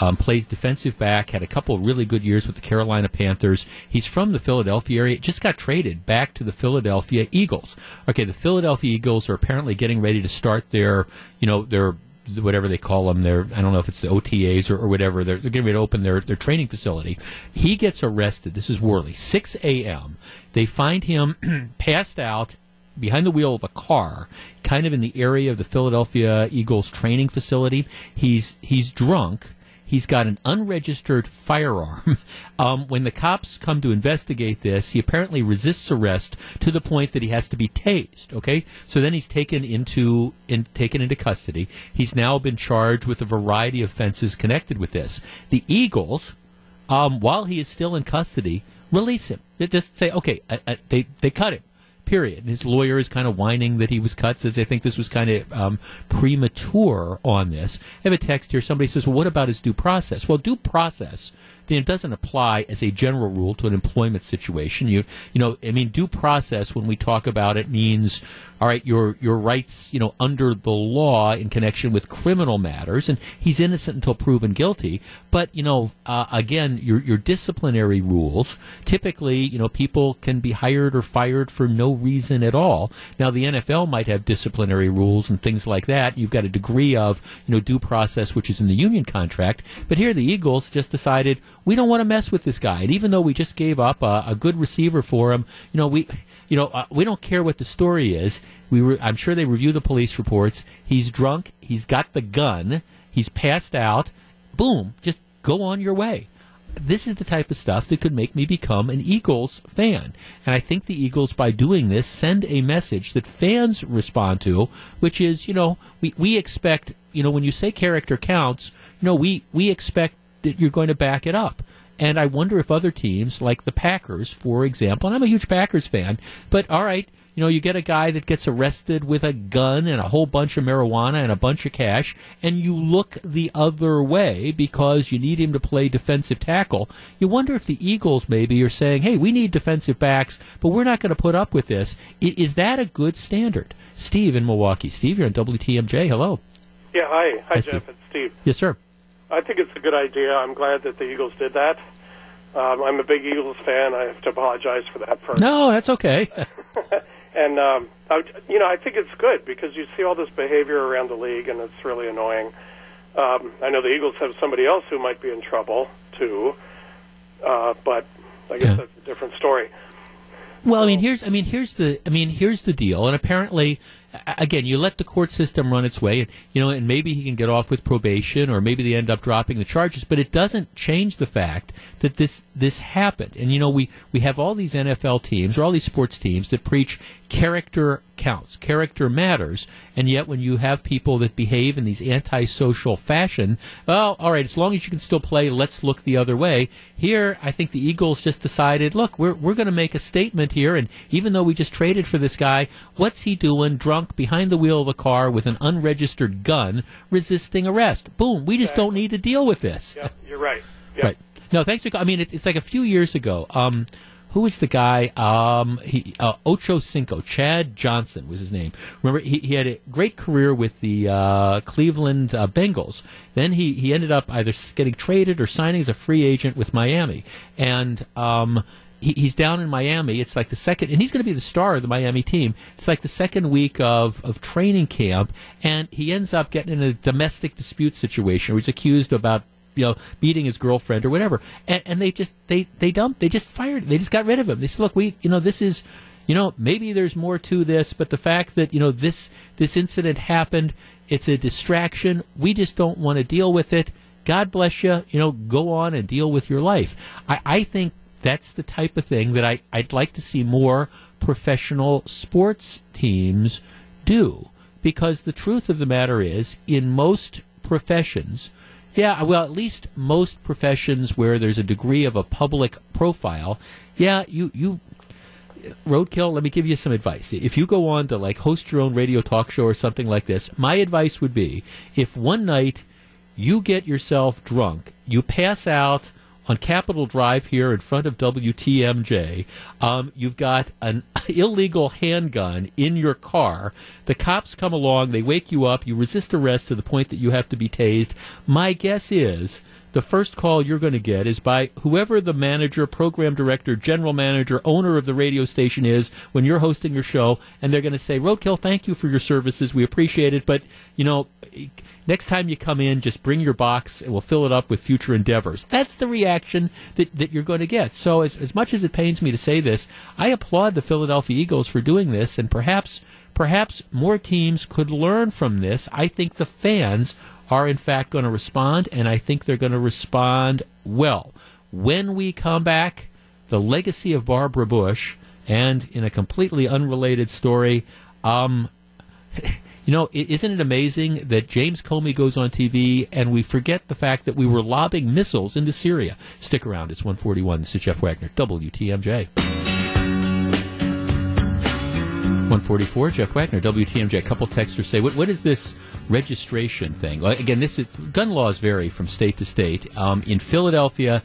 um, plays defensive back, had a couple really good years with the Carolina Panthers. He's from the Philadelphia area, just got traded back to the Philadelphia Eagles. Okay, the Philadelphia Eagles are apparently getting ready to start their, you know, their whatever they call them, their I don't know if it's the OTAs or, or whatever. They're, they're getting ready to open their, their training facility. He gets arrested. This is Worley, 6 a.m. They find him (clears throat) passed out behind the wheel of a car, kind of in the area of the Philadelphia Eagles training facility. He's he's drunk. He's got an unregistered firearm. (laughs) Um, when the cops come to investigate this, he apparently resists arrest to the point that he has to be tased. Okay, so then he's taken into in, taken into custody. He's now been charged with a variety of offenses connected with this. The Eagles, um, while he is still in custody, release him. They just say, okay, uh, uh, they they cut him. Period. And his lawyer is kind of whining that he was cut, says they think this was kind of um, premature on this. I have a text here. Somebody says, well, what about his due process? Well, due process then it doesn't apply as a general rule to an employment situation. You you know, I mean, due process when we talk about it means all right, your your rights, you know, under the law in connection with criminal matters, and he's innocent until proven guilty. But you know, uh, again, your your disciplinary rules typically, you know, people can be hired or fired for no reason at all. Now, the NFL might have disciplinary rules and things like that. You've got a degree of you know due process, which is in the union contract. But here, the Eagles just decided we don't want to mess with this guy. And even though we just gave up a, a good receiver for him, you know, we, you know, uh, we don't care what the story is. We re- I'm sure they review the police reports. He's drunk. He's got the gun. He's passed out. Boom. Just go on your way. This is the type of stuff that could make me become an Eagles fan. And I think the Eagles, by doing this, send a message that fans respond to, which is, you know, we, we expect, you know, when you say character counts, you know, we, we expect that you're going to back it up. And I wonder if other teams, like the Packers, for example, and I'm a huge Packers fan, but all right, you know, you get a guy that gets arrested with a gun and a whole bunch of marijuana and a bunch of cash, and you look the other way because you need him to play defensive tackle. You wonder if the Eagles maybe are saying, hey, we need defensive backs, but we're not going to put up with this. I- Is that a good standard? Steve in Milwaukee. Steve, you're on WTMJ. Hello. Yeah, hi. Hi, Hi, Jeff. Steve. It's Steve. Yes, sir. I think it's a good idea. I'm glad that the Eagles did that. Um, I'm a big Eagles fan. I have to apologize for that first. No, that's okay. (laughs) And um, I, you know, I think it's good because you see all this behavior around the league, and it's really annoying. Um, I know the Eagles have somebody else who might be in trouble too, uh, but I guess Yeah. that's a different story. Well, I mean, here's I mean, here's the I mean, here's the deal. And apparently, again, you let the court system run its way, and you know, and maybe he can get off with probation, or maybe they end up dropping the charges. But it doesn't change the fact that this this happened. And you know, we we have all these NFL teams or all these sports teams that preach character counts, character matters, and yet when you have people that behave in these antisocial fashion, well, all right, as long as you can still play, let's look the other way. Here, I think the Eagles just decided, look, we're we're going to make a statement here, and even though we just traded for this guy, what's he doing drunk behind the wheel of a car with an unregistered gun, resisting arrest? Boom, we just don't need to deal with this. Yeah, you're right. Yeah. Right. No, thanks for. I mean, it's, it's like a few years ago. Um, who was the guy? Um, he uh, Ocho Cinco. Chad Johnson was his name. Remember, he, he had a great career with the uh, Cleveland uh, Bengals. Then he he ended up either getting traded or signing as a free agent with Miami. And um, he, he's down in Miami. It's like the second, and he's going to be the star of the Miami team. It's like the second week of, of training camp, and he ends up getting in a domestic dispute situation where he's accused about you know beating his girlfriend or whatever, and, and they just they they dumped, they just fired, they just got rid of him. They said, look, we you know this is. You know, maybe there's more to this, but the fact that you know this this incident happened, it's a distraction. We just don't want to deal with it. God bless you. You know, go on and deal with your life. I, I think that's the type of thing that I, I'd like to see more professional sports teams do. Because the truth of the matter is, in most professions, yeah, well, at least most professions where there's a degree of a public profile, yeah, you, you roadkill let me give you some advice. If you go on to like host your own radio talk show or something like this my advice would be if one night you get yourself drunk you pass out on Capitol Drive here in front of WTMJ, um, you've got an (laughs) illegal handgun in your car. The cops come along, they wake you up, you resist arrest to the point that you have to be tased. My guess is the first call you're going to get is by whoever the manager, program director, general manager, owner of the radio station is when you're hosting your show, and they're going to say, Roadkill, thank you for your services. We appreciate it. But, you know, next time you come in, just bring your box and we'll fill it up with future endeavors. That's the reaction that, that you're going to get. So, as, as much as it pains me to say this, I applaud the Philadelphia Eagles for doing this, and perhaps. Perhaps more teams could learn from this. I think the fans are in fact going to respond, and I think they're going to respond well. When we come back, the legacy of Barbara Bush, and in a completely unrelated story, um, (laughs) you know, isn't it amazing that James Comey goes on TV and we forget the fact that we were lobbing missiles into Syria? Stick around. It's 141. This is Jeff Wagner, WTMJ. 144, Jeff Wagner, WTMJ. A couple texters say, what, what is this registration thing? Again, this is, gun laws vary from state to state. Um, in Philadelphia,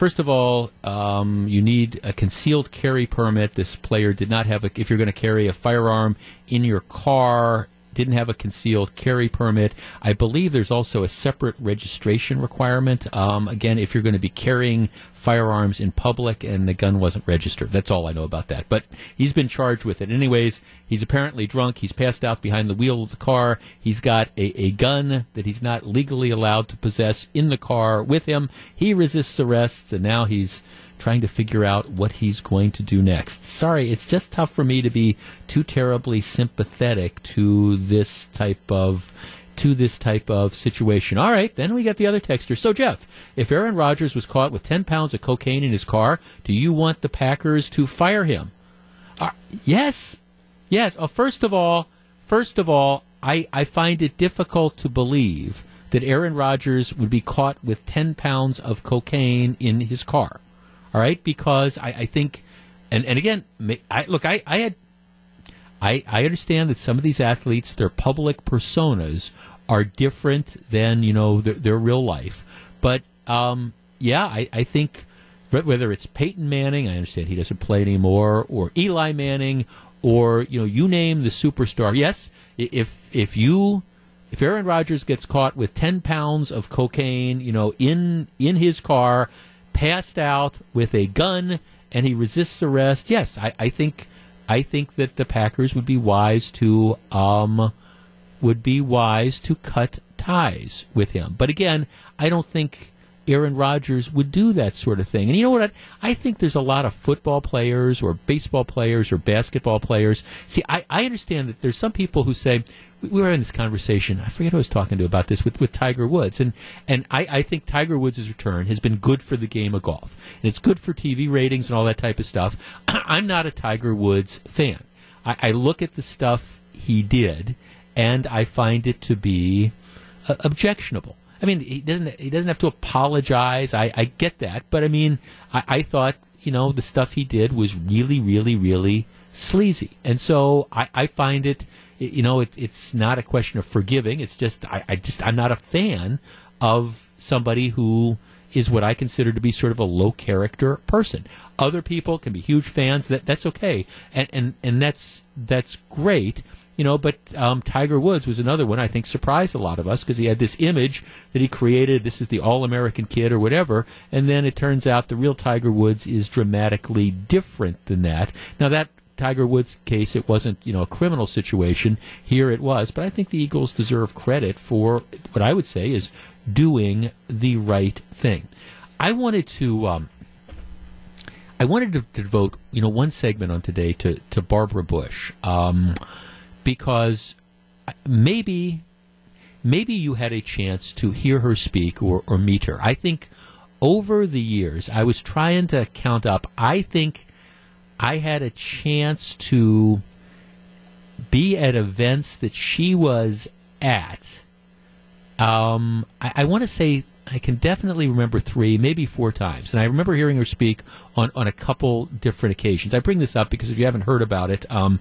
First of all, um, you need a concealed carry permit. This player did not have a. If you're going to carry a firearm in your car, didn't have a concealed carry permit. I believe there's also a separate registration requirement. Um, again, if you're going to be carrying firearms in public and the gun wasn't registered. That's all I know about that. But he's been charged with it. Anyways, he's apparently drunk. He's passed out behind the wheel of the car. He's got a, a gun that he's not legally allowed to possess in the car with him. He resists arrest, and now he's trying to figure out what he's going to do next. Sorry, it's just tough for me to be too terribly sympathetic to this type of to this type of situation. All right, then we got the other texter. So, Jeff, if Aaron Rodgers was caught with 10 pounds of cocaine in his car, do you want the Packers to fire him? Uh, yes. Yes. Uh, first of all, first of all, I, I find it difficult to believe that Aaron Rodgers would be caught with 10 pounds of cocaine in his car. All right, because I, I think, and, and again, I, look, I, I had, I, I understand that some of these athletes, their public personas are different than you know their, their real life, but um, yeah, I, I think whether it's Peyton Manning, I understand he doesn't play anymore, or Eli Manning, or you know, you name the superstar. Yes, if if you if Aaron Rodgers gets caught with ten pounds of cocaine, you know, in in his car, passed out with a gun and he resists arrest, yes, I, I think I think that the Packers would be wise to um, would be wise to cut ties with him. But again, I don't think Aaron Rodgers would do that sort of thing. And you know what? I, think there's a lot of football players or baseball players or basketball players. See, I, I understand that there's some people who say, we were in this conversation. I forget who I was talking to about this with, with Tiger Woods, and and I, I think Tiger Woods' return has been good for the game of golf, and it's good for TV ratings and all that type of stuff. (clears throat) I'm not a Tiger Woods fan. I, I look at the stuff he did, and I find it to be uh, objectionable. I mean, he doesn't he doesn't have to apologize. I, I get that, but I mean, I, I thought you know the stuff he did was really, really, really sleazy, and so I, I find it you know, it, it's not a question of forgiving. It's just I, I just I'm not a fan of somebody who is what I consider to be sort of a low character person. Other people can be huge fans. That that's okay, and and and that's that's great. You know, but um, Tiger Woods was another one I think surprised a lot of us because he had this image that he created. This is the all-American kid or whatever, and then it turns out the real Tiger Woods is dramatically different than that. Now that Tiger Woods case, it wasn't you know a criminal situation. Here it was, but I think the Eagles deserve credit for what I would say is doing the right thing. I wanted to. Um, I wanted to, to, devote, you know, one segment on today to, to Barbara Bush, um, because maybe, maybe you had a chance to hear her speak or, or meet her. I think over the years, I was trying to count up. I think I had a chance to be at events that she was at. Um, I, I want to say I can definitely remember three, maybe four times. And I remember hearing her speak on, on a couple different occasions. I bring this up because if you haven't heard about it, um,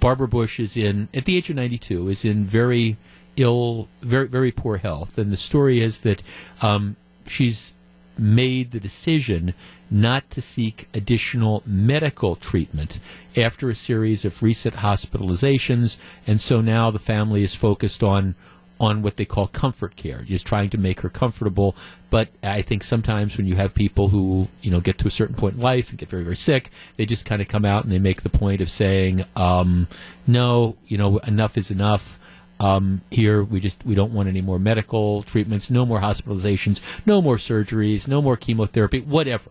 Barbara Bush is in, at the age of 92, is in very ill, very, very poor health. And the story is that um, she's made the decision not to seek additional medical treatment after a series of recent hospitalizations. And so now the family is focused on on what they call comfort care, just trying to make her comfortable. But I think sometimes when you have people who you know get to a certain point in life and get very very sick, they just kind of come out and they make the point of saying, um, "No, you know, enough is enough." Um, here we just we don't want any more medical treatments, no more hospitalizations, no more surgeries, no more chemotherapy, whatever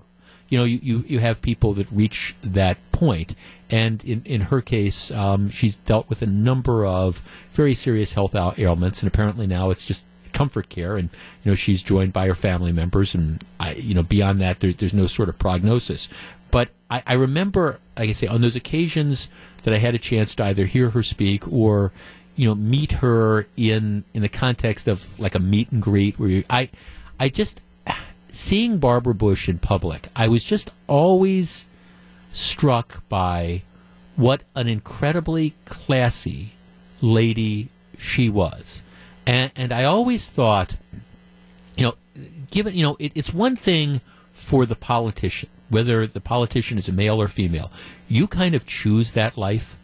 you know, you, you, you have people that reach that point. And in, in her case, um, she's dealt with a number of very serious health ailments, and apparently now it's just comfort care. And, you know, she's joined by her family members, and, I, you know, beyond that, there, there's no sort of prognosis. But I, I remember, like I say, on those occasions that I had a chance to either hear her speak or, you know, meet her in in the context of like a meet and greet where you, I, I just seeing Barbara Bush in public, I was just always struck by what an incredibly classy lady she was. And, and I always thought, you know, given, you know, it, it's one thing for the politician, whether the politician is a male or female, you kind of choose that life.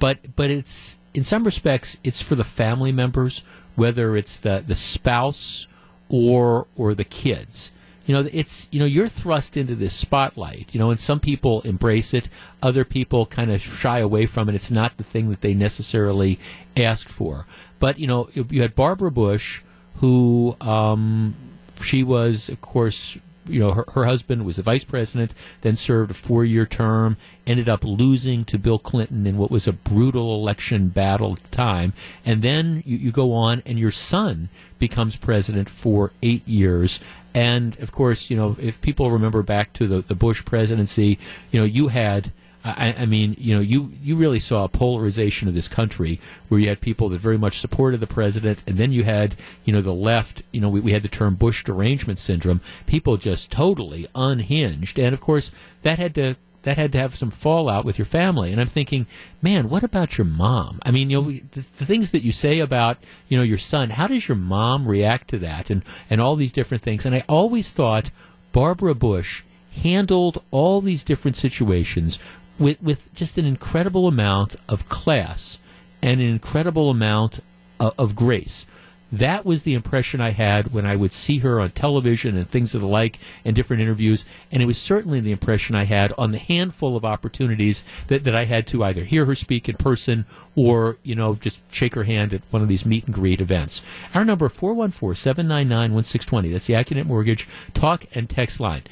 But, but it's, in some respects, it's for the family members, whether it's the, the spouse or, or the kids you know it's you know you're thrust into this spotlight you know and some people embrace it other people kind of shy away from it it's not the thing that they necessarily asked for but you know you had barbara bush who um, she was of course you know, her, her husband was the vice president, then served a four year term, ended up losing to Bill Clinton in what was a brutal election battle time. And then you, you go on, and your son becomes president for eight years. And of course, you know, if people remember back to the, the Bush presidency, you know, you had I, I, mean, you know, you, you really saw a polarization of this country where you had people that very much supported the president, and then you had, you know, the left. You know, we, we had the term Bush derangement syndrome. People just totally unhinged, and of course that had to that had to have some fallout with your family. And I'm thinking, man, what about your mom? I mean, you know, the, the, things that you say about, you know, your son, how does your mom react to that and, and all these different things? And I always thought Barbara Bush handled all these different situations with, with just an incredible amount of class and an incredible amount of, of grace. That was the impression I had when I would see her on television and things of the like and different interviews. And it was certainly the impression I had on the handful of opportunities that, that I had to either hear her speak in person or, you know, just shake her hand at one of these meet and greet events. Our number 414 799 1620. That's the Accunet Mortgage talk and text line.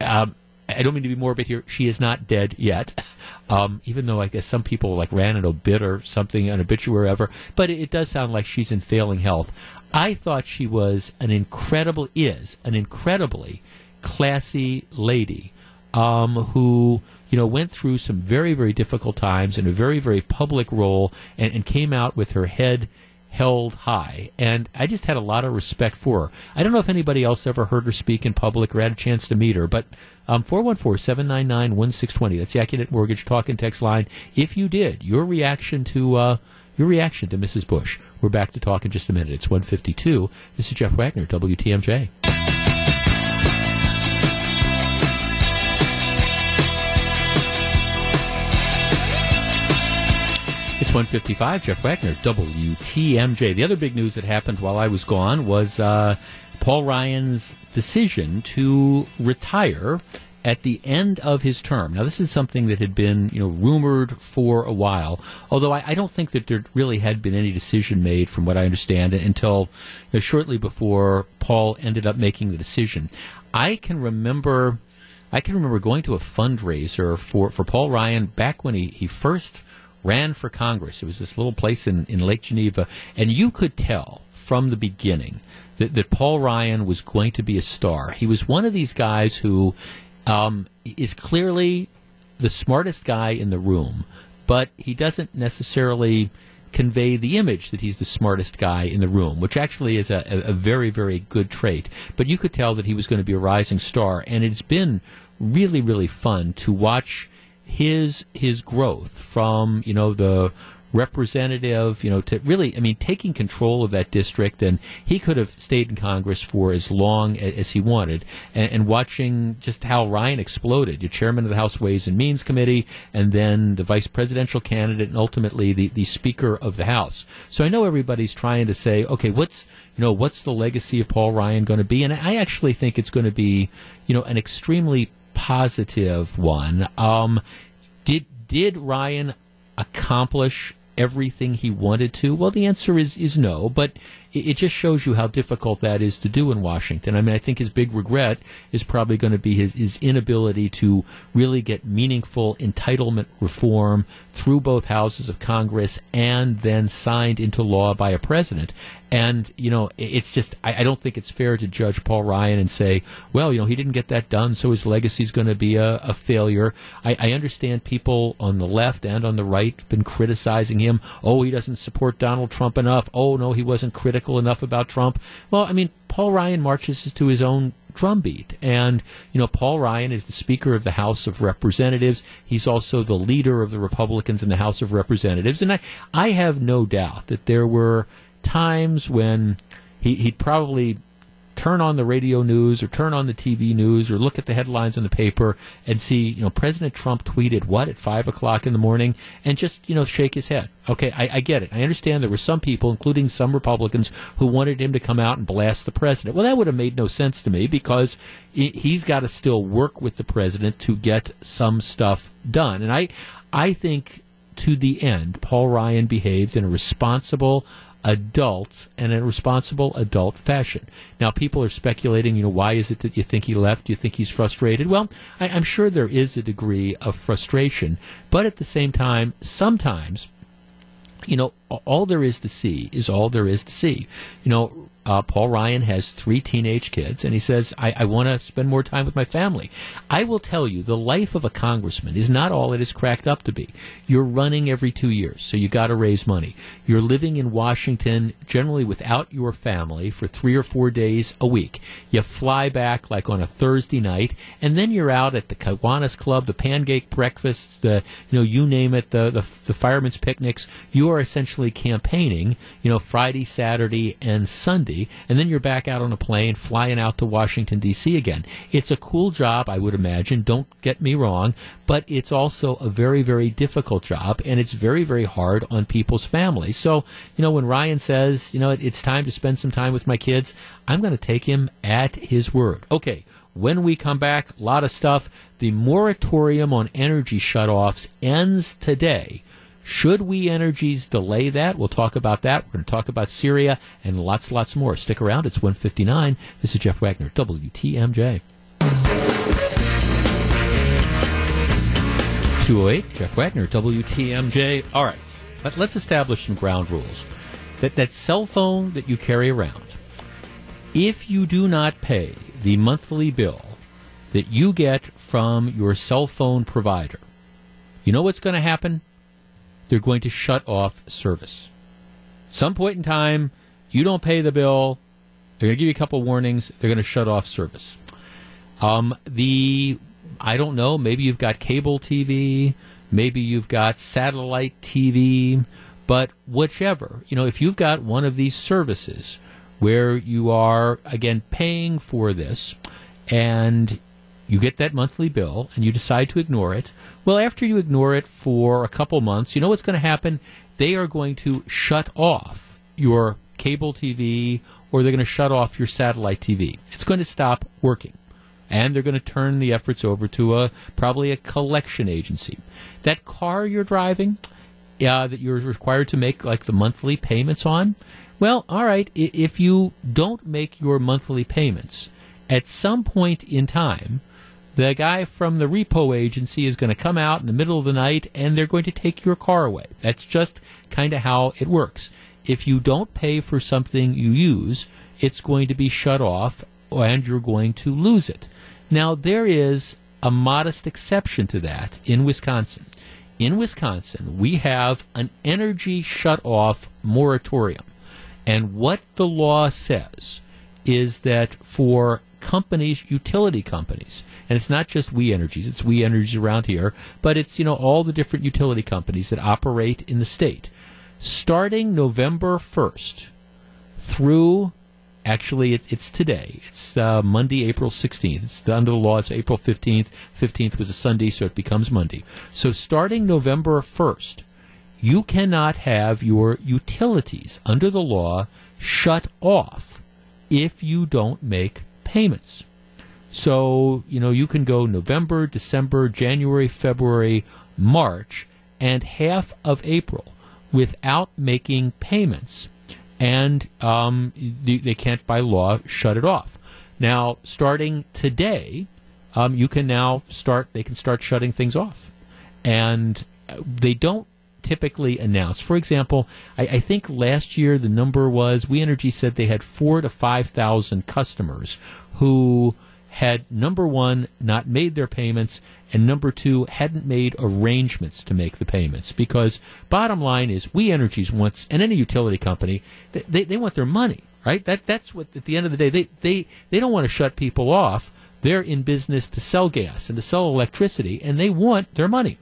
Um, I don't mean to be morbid here. She is not dead yet, um, even though I guess some people like ran an obit or something, an obituary ever. But it, it does sound like she's in failing health. I thought she was an incredible, is an incredibly classy lady um, who you know went through some very very difficult times in a very very public role and, and came out with her head held high. And I just had a lot of respect for her. I don't know if anybody else ever heard her speak in public or had a chance to meet her, but um, 414 799 1620. That's the Accunet Mortgage Talk and Text line. If you did, your reaction to. Uh, your reaction to Mrs. Bush. We're back to talk in just a minute. It's 152. This is Jeff Wagner, WTMJ. It's 155. Jeff Wagner, WTMJ. The other big news that happened while I was gone was uh, Paul Ryan's decision to retire at the end of his term. Now, this is something that had been, you know, rumored for a while. Although I, I don't think that there really had been any decision made, from what I understand, until you know, shortly before Paul ended up making the decision. I can remember, I can remember going to a fundraiser for, for Paul Ryan back when he, he first ran for Congress. It was this little place in, in Lake Geneva, and you could tell from the beginning that, that Paul Ryan was going to be a star. He was one of these guys who um, is clearly the smartest guy in the room, but he doesn't necessarily convey the image that he's the smartest guy in the room, which actually is a, a, a very, very good trait. But you could tell that he was going to be a rising star, and it's been really, really fun to watch his his growth from you know the representative, you know, to really, I mean, taking control of that district, and he could have stayed in Congress for as long as, as he wanted, and, and, watching just how Ryan exploded, the chairman of the House Ways and Means Committee, and then the vice presidential candidate, and ultimately the, the Speaker of the House. So I know everybody's trying to say, okay, what's you know, what's the legacy of Paul Ryan going to be? And I actually think it's going to be, you know, an extremely positive one. Um, did did Ryan accomplish everything he wanted to? Well, the answer is is no, but it, it, just shows you how difficult that is to do in Washington. I mean, I think his big regret is probably going to be his, his inability to really get meaningful entitlement reform through both houses of Congress and then signed into law by a president. And, you know, it's just, I, I, don't think it's fair to judge Paul Ryan and say, well, you know, he didn't get that done, so his legacy is going to be a, a failure. I, I, understand people on the left and on the right have been criticizing him. Oh, he doesn't support Donald Trump enough. Oh, no, he wasn't critical enough about Trump. Well, I mean, Paul Ryan marches to his own drumbeat. And, you know, Paul Ryan is the Speaker of the House of Representatives. He's also the leader of the Republicans in the House of Representatives. And I, I have no doubt that there were times when he, he'd probably turn on the radio news or turn on the TV news or look at the headlines in the paper and see, you know, President Trump tweeted what at five o'clock in the morning and just, you know, shake his head. Okay, I, I, get it. I understand there were some people, including some Republicans, who wanted him to come out and blast the president. Well, that would have made no sense to me because he's got to still work with the president to get some stuff done. And I, I think to the end, Paul Ryan behaved in a responsible, adult and a responsible adult fashion. Now, people are speculating, you know, why is it that you think he left? Do you think he's frustrated? Well, I, I'm sure there is a degree of frustration, but at the same time, sometimes you know, all there is to see is all there is to see. You know, uh, Paul Ryan has three teenage kids, and he says, I, I want to spend more time with my family. I will tell you, the life of a congressman is not all it is cracked up to be. You're running every two years, so you got to raise money. You're living in Washington generally without your family for three or four days a week. You fly back like on a Thursday night, and then you're out at the Kiwanis Club, the pancake breakfasts, the you know you name it, the the, the firemen's picnics. You are essentially campaigning, you know, Friday, Saturday, and Sunday and then you're back out on a plane flying out to Washington, D.C. again. It's a cool job, I would imagine. Don't get me wrong, but it's also a very, very difficult job, and it's very, very hard on people's families. So, you know, when Ryan says, you know, it's time to spend some time with my kids, I'm going to take him at his word. Okay. When we come back, a lot of stuff. The moratorium on energy shutoffs ends today. Should We Energies delay that? We'll talk about that. We're going to talk about Syria and lots, lots more. Stick around. It's 159. This is Jeff Wagner, WTMJ. 208, Jeff Wagner, WTMJ. All right, Let, let's establish some ground rules. That, that cell phone that you carry around, if you do not pay the monthly bill that you get from your cell phone provider, you know what's going to happen? They're going to shut off service. Some point in time, you don't pay the bill, they're going to give you a couple warnings, they're going to shut off service. Um, the, I don't know, maybe you've got cable TV, maybe you've got satellite TV, but whichever, you know, if you've got one of these services where you are, again, paying for this and you get that monthly bill and you decide to ignore it. Well, after you ignore it for a couple months, you know what's going to happen? They are going to shut off your cable TV or they're going to shut off your satellite TV. It's going to stop working. And they're going to turn the efforts over to a probably a collection agency. That car you're driving, uh, that you're required to make like the monthly payments on, well, all right, if you don't make your monthly payments, at some point in time, the guy from the repo agency is going to come out in the middle of the night and they're going to take your car away. That's just kind of how it works. If you don't pay for something you use, it's going to be shut off and you're going to lose it. Now, there is a modest exception to that in Wisconsin. In Wisconsin, we have an energy shut off moratorium. And what the law says is that for companies, utility companies, and it's not just We Energies, it's We Energies around here, but it's, you know, all the different utility companies that operate in the state. Starting November 1st through Actually, it, it's today. It's uh, Monday, April 16th. It's under the law. It's April 15th. 15th was a Sunday, so it becomes Monday. So starting November 1st, you cannot have your utilities under the law shut off if you don't make payments. So, you know, you can go November, December, January, February, March, and half of April without making payments and um, they, they, can't by law shut it off. Now, starting today, um, you can now start. They can start shutting things off, and they don't typically announce. For example, I, I think last year the number was We Energy said they had four to five thousand customers who had number one not made their payments and number two hadn't made arrangements to make the payments. Because bottom line is We Energies wants and any utility company they, they, they want their money right? That that's what at the end of the day they, they they don't want to shut people off. They're in business to sell gas and to sell electricity and they want their money.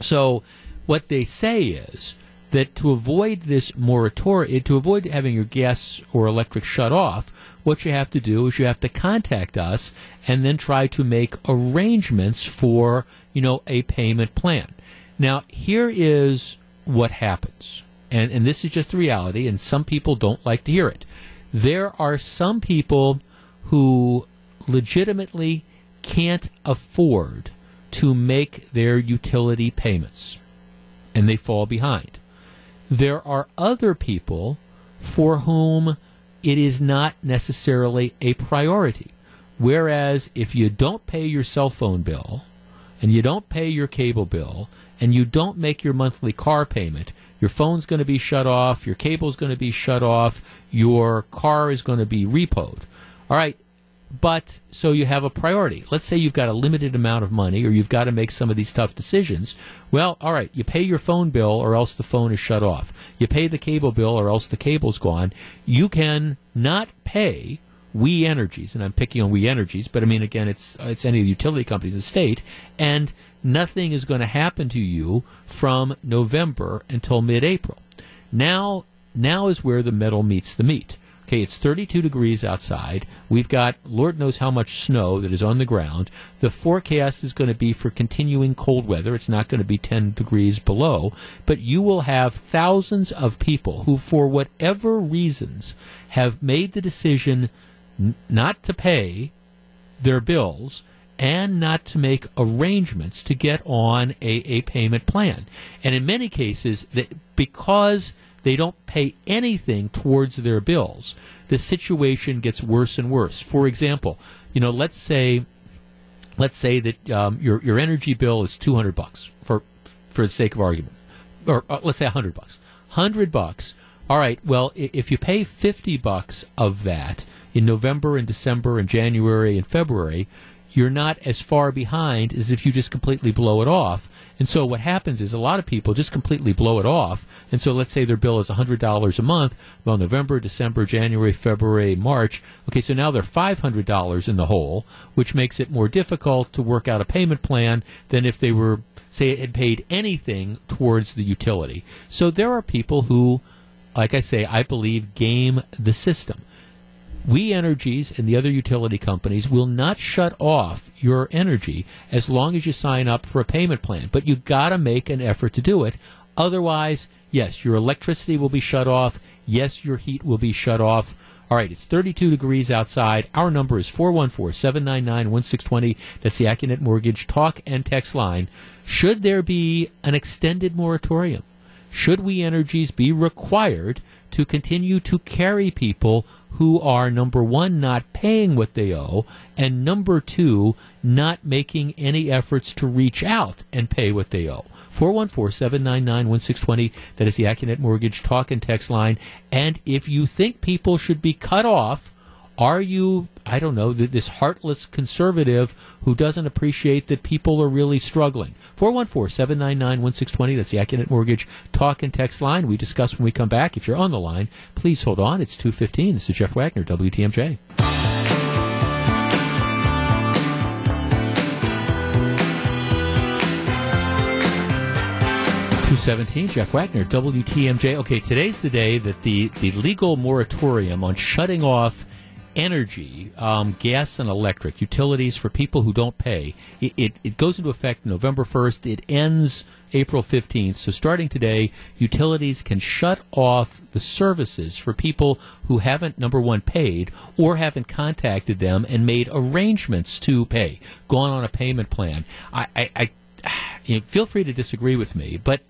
So what they say is that to avoid this moratorium, to avoid having your gas or electric shut off, what you have to do is you have to contact us and then try to make arrangements for, you know, a payment plan. Now, here is what happens. And, and this is just the reality, and some people don't like to hear it. There are some people who legitimately can't afford to make their utility payments, and they fall behind. There are other people for whom it is not necessarily a priority. Whereas if you don't pay your cell phone bill and you don't pay your cable bill and you don't make your monthly car payment, your phone's going to be shut off, your cable's going to be shut off, your car is going to be repoed. All right, but so you have a priority. Let's say you've got a limited amount of money or you've got to make some of these tough decisions. Well, all right, you pay your phone bill or else the phone is shut off. You pay the cable bill or else the cable's gone. You can not pay We Energies, and I'm picking on We Energies, but I mean again, it's it's any of the utility companies in the state, and nothing is going to happen to you from November until mid-April. Now, now is where the metal meets the meat. Okay, it's 32 degrees outside. We've got Lord knows how much snow that is on the ground. The forecast is going to be for continuing cold weather. It's not going to be 10 degrees below, but you will have thousands of people who, for whatever reasons, have made the decision n- not to pay their bills and not to make arrangements to get on a, a payment plan. And in many cases, that because they don't pay anything towards their bills, the situation gets worse and worse. For example, you know, let's say, let's say that um, your your energy bill is two hundred bucks for for the sake of argument, or uh, let's say hundred bucks. Hundred bucks. All right. Well, if you pay fifty bucks of that in November and December and January and February, you're not as far behind as if you just completely blow it off. And so what happens is a lot of people just completely blow it off. And so let's say their bill is $100 a month. Well, November, December, January, February, March. Okay, so now they're $500 in the hole, which makes it more difficult to work out a payment plan than if they were, say, had paid anything towards the utility. So there are people who, like I say, I believe game the system. We Energies and the other utility companies will not shut off your energy as long as you sign up for a payment plan. But you got to make an effort to do it. Otherwise, yes, your electricity will be shut off. Yes, your heat will be shut off. All right, it's 32 degrees outside. Our number is 414 799 1620. That's the Accunet Mortgage talk and text line. Should there be an extended moratorium? Should We Energies be required to continue to carry people who are number one not paying what they owe and number two not making any efforts to reach out and pay what they owe. 414-799-1620 that is the Accunet Mortgage talk and text line. And if you think people should be cut off Are you, I don't know, th- this heartless conservative who doesn't appreciate that people are really struggling? 414 799 1620. That's the Accunet Mortgage talk and text line. We discuss when we come back. If you're on the line, please hold on. It's 215. This is Jeff Wagner, WTMJ. 217, Jeff Wagner, WTMJ. Okay, today's the day that the, the legal moratorium on shutting off energy, um, gas and electric, utilities for people who don't pay, it, it, it goes into effect November 1st. It ends April 15th. So starting today, utilities can shut off the services for people who haven't, number one, paid or haven't contacted them and made arrangements to pay, gone on a payment plan. I, I, I (sighs) feel free to disagree with me, but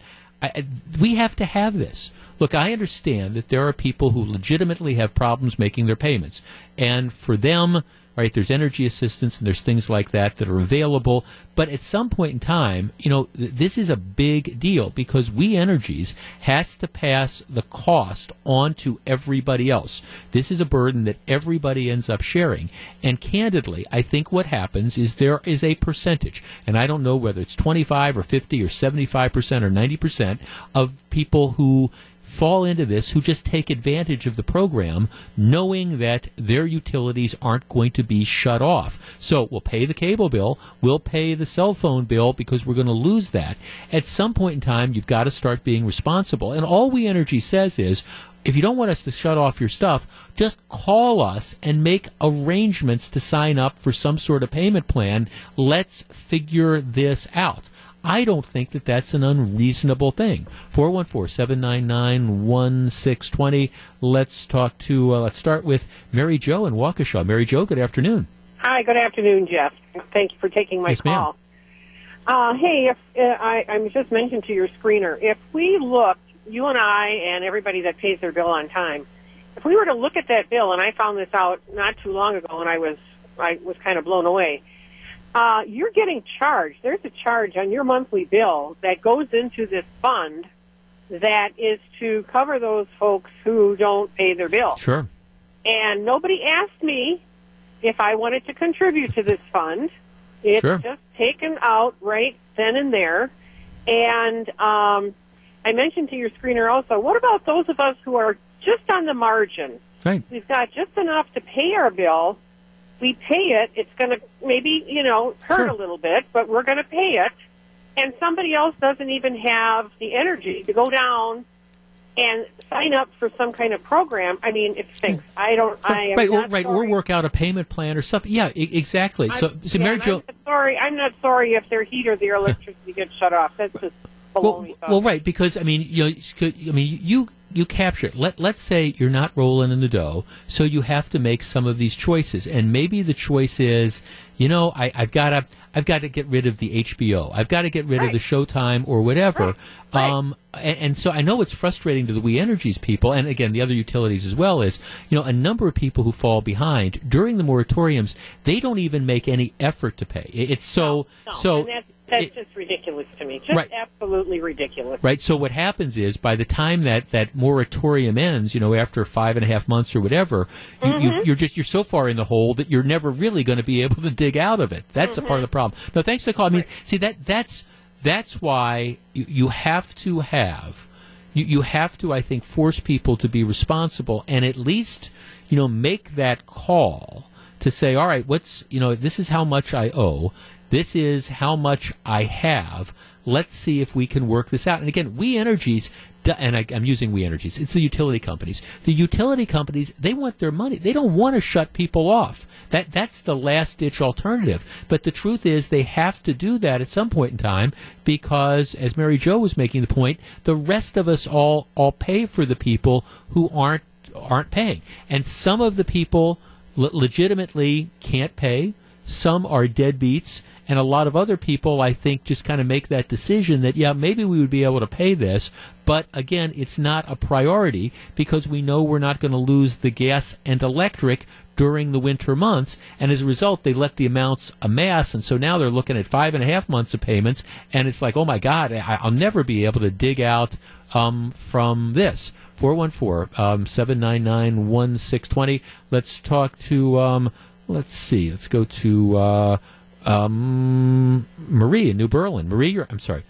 I, we have to have this. Look, I understand that there are people who legitimately have problems making their payments, and for them, right, there's energy assistance and there's things like that that are available. But at some point in time, you know, th- this is a big deal because We Energies has to pass the cost on to everybody else. This is a burden that everybody ends up sharing. And candidly, I think what happens is there is a percentage, and I don't know whether it's 25 or 50 or 75% or 90% of people who fall into this who just take advantage of the program knowing that their utilities aren't going to be shut off. So we'll pay the cable bill, we'll pay the cell phone bill because we're going to lose that. At some point in time, you've got to start being responsible. And all We Energy says is, if you don't want us to shut off your stuff, just call us and make arrangements to sign up for some sort of payment plan. Let's figure this out. I don't think that that's an unreasonable thing. 414-799-1620. Let's talk to, uh, let's start with Mary Jo in Waukesha. Mary Jo, good afternoon. Hi, good afternoon, Jeff. Thank you for taking my Yes, call. Uh, hey, if uh, I, I just mentioned to your screener, if we look, you and I and everybody that pays their bill on time, if we were to look at that bill, and I found this out not too long ago, and I was I was kind of blown away. Uh, you're getting charged. There's a charge on your monthly bill that goes into this fund that is to cover those folks who don't pay their bill. Sure. And nobody asked me if I wanted to contribute to this fund. It's Sure. just taken out right then and there. And um, I mentioned to your screener also, what about those of us who are just on the margin? Right. We've got just enough to pay our bill. We pay it. It's going to maybe, you know, hurt a little bit, but we're going to pay it. And somebody else doesn't even have the energy to go down and sign up for some kind of program. I mean, it stinks. Hmm. I don't. I am right, or, not right, or work out a payment plan or something. Yeah, e- exactly. So, I'm- so yeah, Mary Jo, I'm not sorry. I'm not sorry if their heat or their electricity gets shut off. That's just. Well, well, right, because I mean, you know, could- I mean, you you capture it. Let let's say you're not rolling in the dough, so you have to make some of these choices, and maybe the choice is, you know, I, I've got to I've got to get rid of the HBO, I've got to get rid of the Showtime or whatever. Um, and, and so I know it's frustrating to the We Energies people, and again the other utilities as well. Is you know a number of people who fall behind during the moratoriums, they don't even make any effort to pay. It- It's so no, so. That's, that's just ridiculous to me. Just Right. absolutely ridiculous. Right. So what happens is by the time that that moratorium ends, you know, after five and a half months or whatever, you, Mm-hmm. you, you're just you're so far in the hole that you're never really going to be able to dig out of it. That's a part of the problem. No, thanks for the call. I mean, see that that's that's why you, you have to have you, you have to I think force people to be responsible and at least you know make that call to say, all right, what's you know this is how much I owe. This is how much I have. Let's see if we can work this out. And again, We Energies, and I, I'm using We Energies, it's the utility companies. The utility companies, they want their money. They don't want to shut people off. That That's the last ditch alternative. But the truth is, they have to do that at some point in time because, as Mary Jo was making the point, the rest of us all, all pay for the people who aren't, aren't paying. And some of the people le- legitimately can't pay. Some are deadbeats, and a lot of other people, I think, just kind of make that decision that, yeah, maybe we would be able to pay this, but again, it's not a priority because we know we're not going to lose the gas and electric during the winter months, and as a result, they let the amounts amass, and so now they're looking at five and a half months of payments, and it's like, oh my God, I, I'll never be able to dig out um, from this. 414 um, 799 1620. Let's talk to, um, let's see, let's go to uh, um, Marie in New Berlin. Marie, you're, I'm sorry,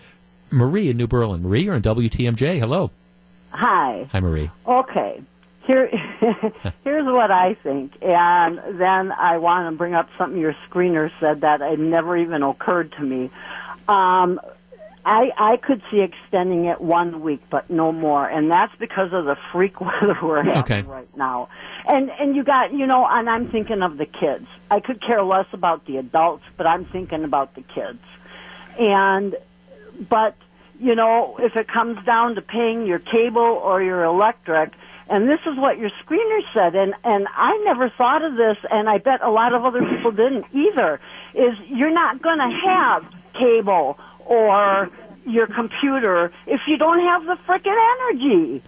Marie in New Berlin. Marie, you're on WTMJ. Hello. Hi. Hi, Marie. Okay. Here, (laughs) here's what I think, and then I want to bring up something your screener said that it never even occurred to me. Um, I I could see extending it one week, but no more, and that's because of the freak (laughs) weather we're having Okay. right now. And and you got you know, and I'm thinking of the kids. I could care less about the adults, but I'm thinking about the kids. And but you know, if it comes down to paying your cable or your electric, and this is what your screener said, and and I never thought of this, and I bet a lot of other people didn't either. Is you're not going to have cable or your computer if you don't have the frickin' energy.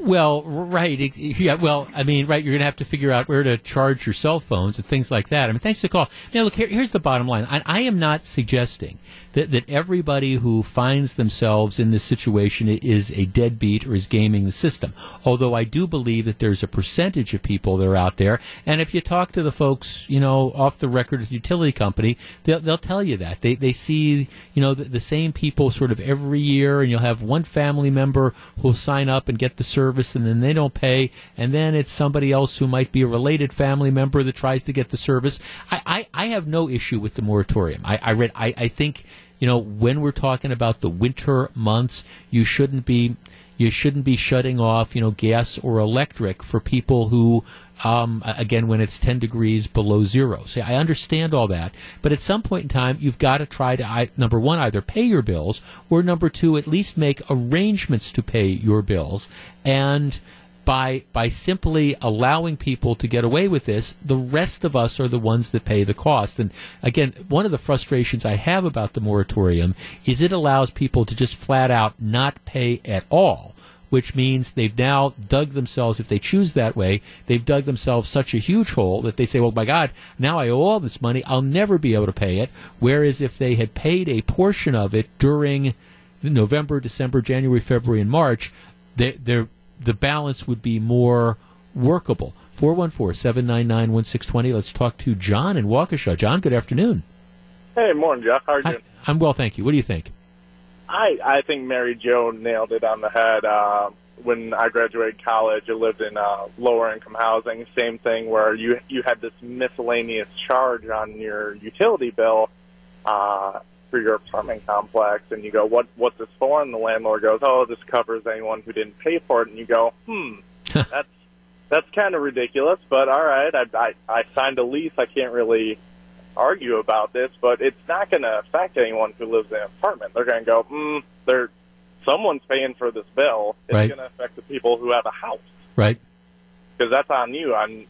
Well, right. Yeah, well, I mean, right, you're going to have to figure out where to charge your cell phones and things like that. I mean, thanks for the call. Now, look, here, here's the bottom line. I, I am not suggesting that, that everybody who finds themselves in this situation is a deadbeat or is gaming the system. Although I do believe that there's a percentage of people that are out there. And if you talk to the folks, you know, off the record at the utility company, they'll, they'll tell you that. They, they see, you know, the, the same people sort of every year, and you'll have one family member who'll sign up and get the service, and then they don't pay, and then it's somebody else who might be a related family member that tries to get the service. I, I, I have no issue with the moratorium. I, I read, I, I think, you know, when we're talking about the winter months, you shouldn't be you shouldn't be shutting off, you know, gas or electric for people who, um, again, when it's 10 degrees below zero. See, I understand all that, but at some point in time, you've got to try to, number one, either pay your bills, or number two, at least make arrangements to pay your bills. And by by simply allowing people to get away with this, the rest of us are the ones that pay the cost. And again, one of the frustrations I have about the moratorium is it allows people to just flat out not pay at all. Which means they've now dug themselves, if they choose that way, they've dug themselves such a huge hole that they say, well, my God, now I owe all this money. I'll never be able to pay it. Whereas if they had paid a portion of it during November, December, January, February, and March, they, the balance would be more workable. 414-799-1620. Let's talk to John in Waukesha. John, good afternoon. Hey, morning, Jeff. How are you doing? I'm well, thank you. What do you think? I I think Mary Jo nailed it on the head. Uh, when I graduated college, I lived in uh, lower income housing. Same thing where you you had this miscellaneous charge on your utility bill uh, for your apartment complex, and you go, "What what's this for?" And the landlord goes, "Oh, this covers anyone who didn't pay for it." And you go, "Hmm, (laughs) that's that's kind of ridiculous." But all right, I, I I signed a lease. I can't really argue about this, but it's not going to affect anyone who lives in an apartment. They're going to go, mm, they're someone's paying for this bill. It's Right. going to affect the people who have a house Right. because that's on you. On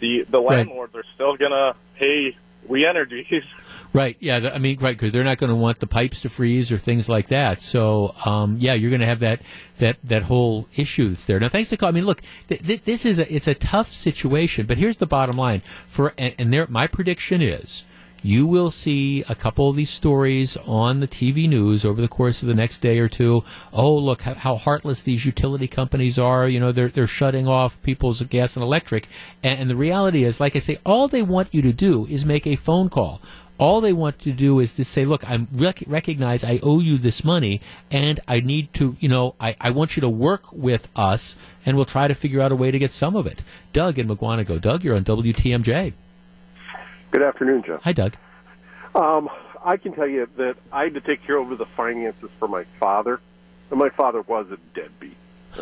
the the Right. landlords are still going to pay We Energies. (laughs) Right. Yeah. I mean, right, because they're not going to want the pipes to freeze or things like that. So, um, yeah, you're going to have that that that whole issue that's there. Now, thanks to call. I mean, look, th- th- this is a it's a tough situation, but here's the bottom line. For and, and there, my prediction is. You will see a couple of these stories on the TV news over the course of the next day or two. Oh, look how, heartless these utility companies are. You know, they're they're shutting off people's gas and electric. And the reality is, like I say, all they want you to do is make a phone call. All they want to do is to say, look, I rec- recognize I owe you this money and I need to, you know, I, I want you to work with us and we'll try to figure out a way to get some of it. Doug in Mukwonago. Doug, you're on WTMJ. Good afternoon, Jeff. Hi, Doug. Um, I can tell you that I had to take care of the finances for my father, and my father was a deadbeat.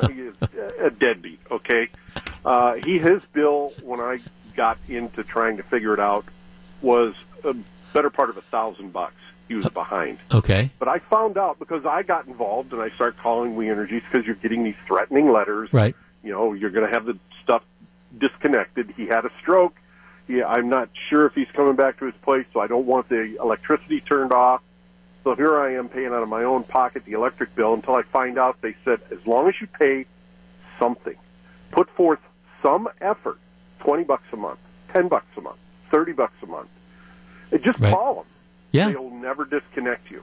He is (laughs) a deadbeat. Okay, uh, he his bill when I got into trying to figure it out was a better part of a thousand bucks. He was behind. Okay. But I found out because I got involved and I started calling We Energies because you're getting these threatening letters. Right. You know, you're going to have the stuff disconnected. He had a stroke. Yeah, I'm not sure if he's coming back to his place, so I don't want the electricity turned off. So here I am paying out of my own pocket the electric bill until I find out they said as long as you pay something, put forth some effort, 20 bucks a month, ten bucks a month, thirty bucks a month. Just Right. call them. Yeah. They'll never disconnect you.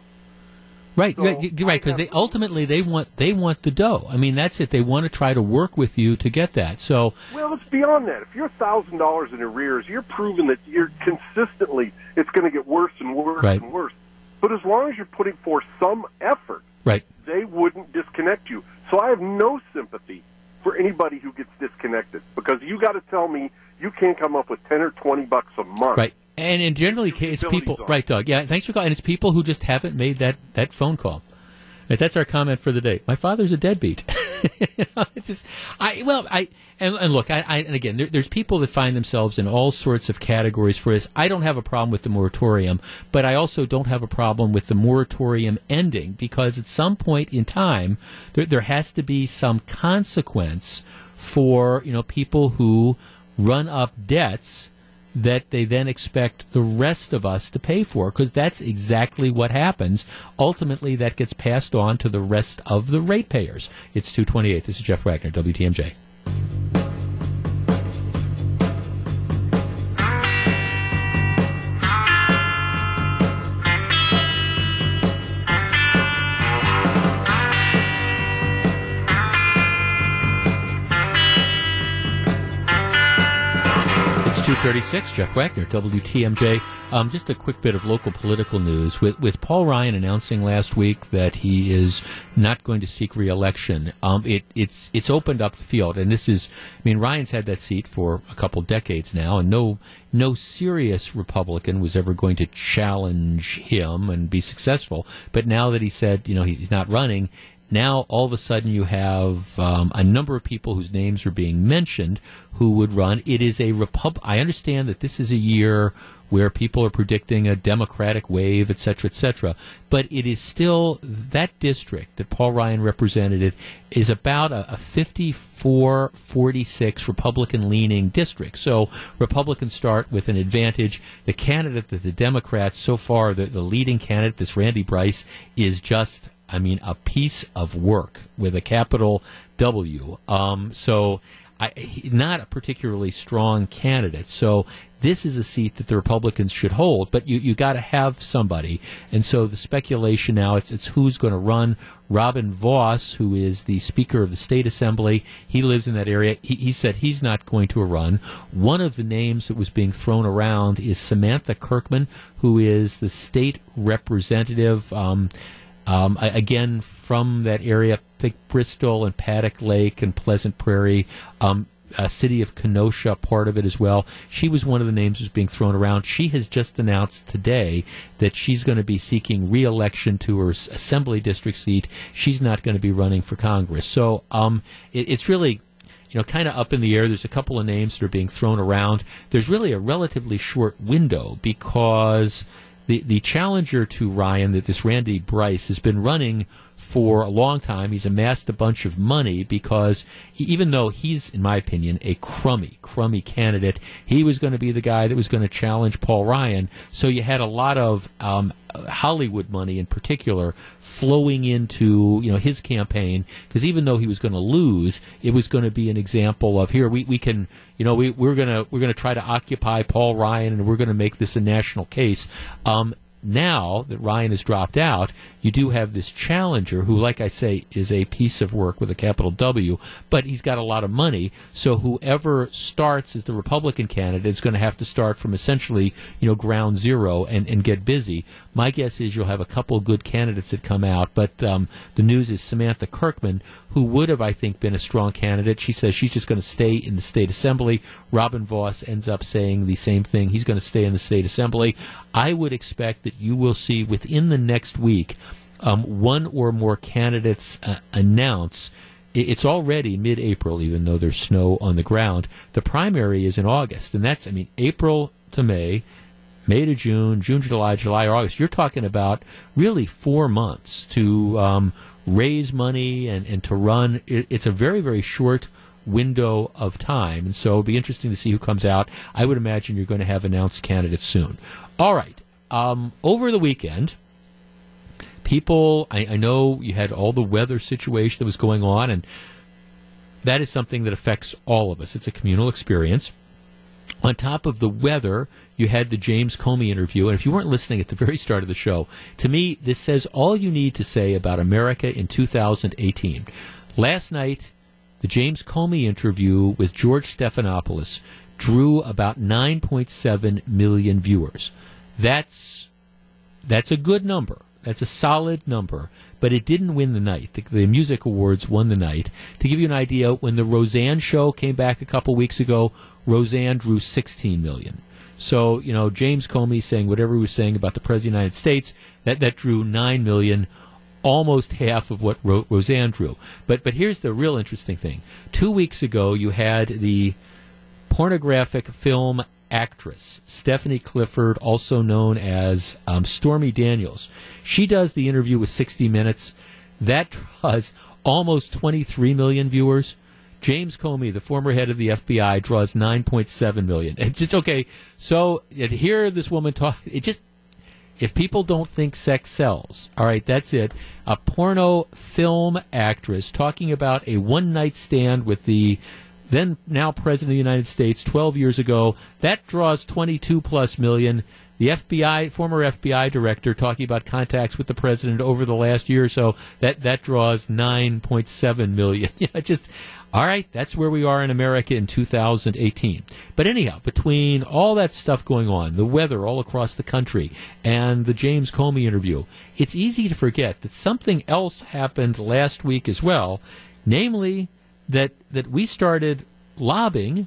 Right, So, right, right. Because they ultimately they want they want the dough. I mean, that's it. They want to try to work with you to get that. So Well, it's beyond that. If you're thousand dollars in arrears, you're proving that you're consistently. It's going to get worse and worse Right. and worse. But as long as you're putting forth some effort, right, they wouldn't disconnect you. So I have no sympathy for anybody who gets disconnected because you got to tell me you can't come up with ten or twenty bucks a month. right, and in generally it's people. are. Right, Doug. Yeah, thanks for calling. And it's people who just haven't made that that phone call. Right, that's our comment for the day. My father's a deadbeat. You (laughs) know, it's just I well I and, and look I, I and again there, there's people that find themselves in all sorts of categories for this. I don't have a problem with the moratorium, but I also don't have a problem with the moratorium ending because at some point in time there there has to be some consequence for you know people who run up debts that they then expect the rest of us to pay for because that's exactly what happens. Ultimately, that gets passed on to the rest of the ratepayers. It's 228. This is Jeff Wagner, WTMJ. 236, Jeff Wagner, WTMJ. Um, just a quick bit of local political news. With, with Paul Ryan announcing last week that he is not going to seek reelection, um, it, it's, it's opened up the field. And this is, I mean, Ryan's had that seat for a couple decades now, and no, no serious Republican was ever going to challenge him and be successful. But now that he said, you know, he's not running, now all of a sudden you have um, a number of people whose names are being mentioned who would run. It is a repub. I understand that this is a year where people are predicting a Democratic wave, et cetera, et cetera. But it is still that district that Paul Ryan represented is about a, a 54-46 Republican-leaning district. So Republicans start with an advantage. The candidate that the Democrats so far, the, the leading candidate, this Randy Bryce, is just I mean, a piece of work with a capital W. Um, so, I, not a particularly strong candidate. So, this is a seat that the Republicans should hold, but you, you got to have somebody. And so the speculation now, it's, it's who's going to run. Robin Vos, who is the Speaker of the State Assembly, he lives in that area. He, he said he's not going to run. One of the names that was being thrown around is Samantha Kerkman, who is the state representative. Um, um, a- again, from that area, I think Bristol and Paddock Lake and Pleasant Prairie, um, uh, city of Kenosha, part of it as well. She was one of the names that was being thrown around. She has just announced today that she's going to be seeking re-election to her assembly district seat. She's not going to be running for Congress. So um, it, it's really you know, kind of up in the air. There's a couple of names that are being thrown around. There's really a relatively short window because the the challenger to Ryan, that this Randy Bryce, has been running for a long time. He's amassed a bunch of money because e- even though he's, in my opinion, a crummy, crummy candidate, he was going to be the guy that was going to challenge Paul Ryan. So you had a lot of um, Hollywood money, in particular, flowing into you know his campaign because even though he was going to lose, it was going to be an example of here we, we can you know we, we're to we're to try to occupy Paul Ryan and we're going to make this a national case. Um, now that Ryan has dropped out, you do have this challenger who, like I say, is a piece of work with a capital W, but he's got a lot of money. So whoever starts as the Republican candidate is going to have to start from essentially, you know, ground zero and, and get busy. My guess is you'll have a couple good candidates that come out, but um, the news is Samantha Kerkman, who would have, I think, been a strong candidate. She says she's just going to stay in the state assembly. Robin Vos ends up saying the same thing. He's going to stay in the state assembly. I would expect that you will see within the next week um, one or more candidates uh, announce. It's already mid-April, even though there's snow on the ground. The primary is in August, and that's, I mean, April to May, May to June, June to July, July, August. You're talking about really four months to um, raise money and, and to run. It, it's a very, very short window of time. And so it'll be interesting to see who comes out. I would imagine you're going to have announced candidates soon. All right. Um, over the weekend, people, I, I know you had all the weather situation that was going on, and that is something that affects all of us. It's a communal experience. On top of the weather, you had the James Comey interview. And if you weren't listening at the very start of the show, to me, this says all you need to say about America in 2018. Last night, the James Comey interview with George Stephanopoulos drew about 9.7 million viewers. That's that's a good number. That's a solid number, but it didn't win the night. The, the, music awards won the night. To give you an idea, when the Roseanne show came back a couple weeks ago, Roseanne drew 16 million. So, you know, James Comey saying whatever he was saying about the President of the United States, that, that drew 9 million, almost half of what Ro- Roseanne drew. But, but here's the real interesting thing. Two weeks ago, you had the pornographic film actress, Stephanie Clifford, also known as um, Stormy Daniels. She does the interview with 60 Minutes. That draws almost 23 million viewers. James Comey, the former head of the FBI, draws 9.7 million. It's just okay. So hear this woman talk. It just if people don't think sex sells, all right, that's it. A porno film actress talking about a one night stand with the then now President of the United States 12 years ago. That draws 22 plus million. The FBI, former FBI director, talking about contacts with the president over the last year or so, that, that draws 9.7 million. (laughs) yeah, just, all right, that's where we are in America in 2018. But anyhow, between all that stuff going on, the weather all across the country, and the James Comey interview, it's easy to forget that something else happened last week as well, namely that that we started lobbing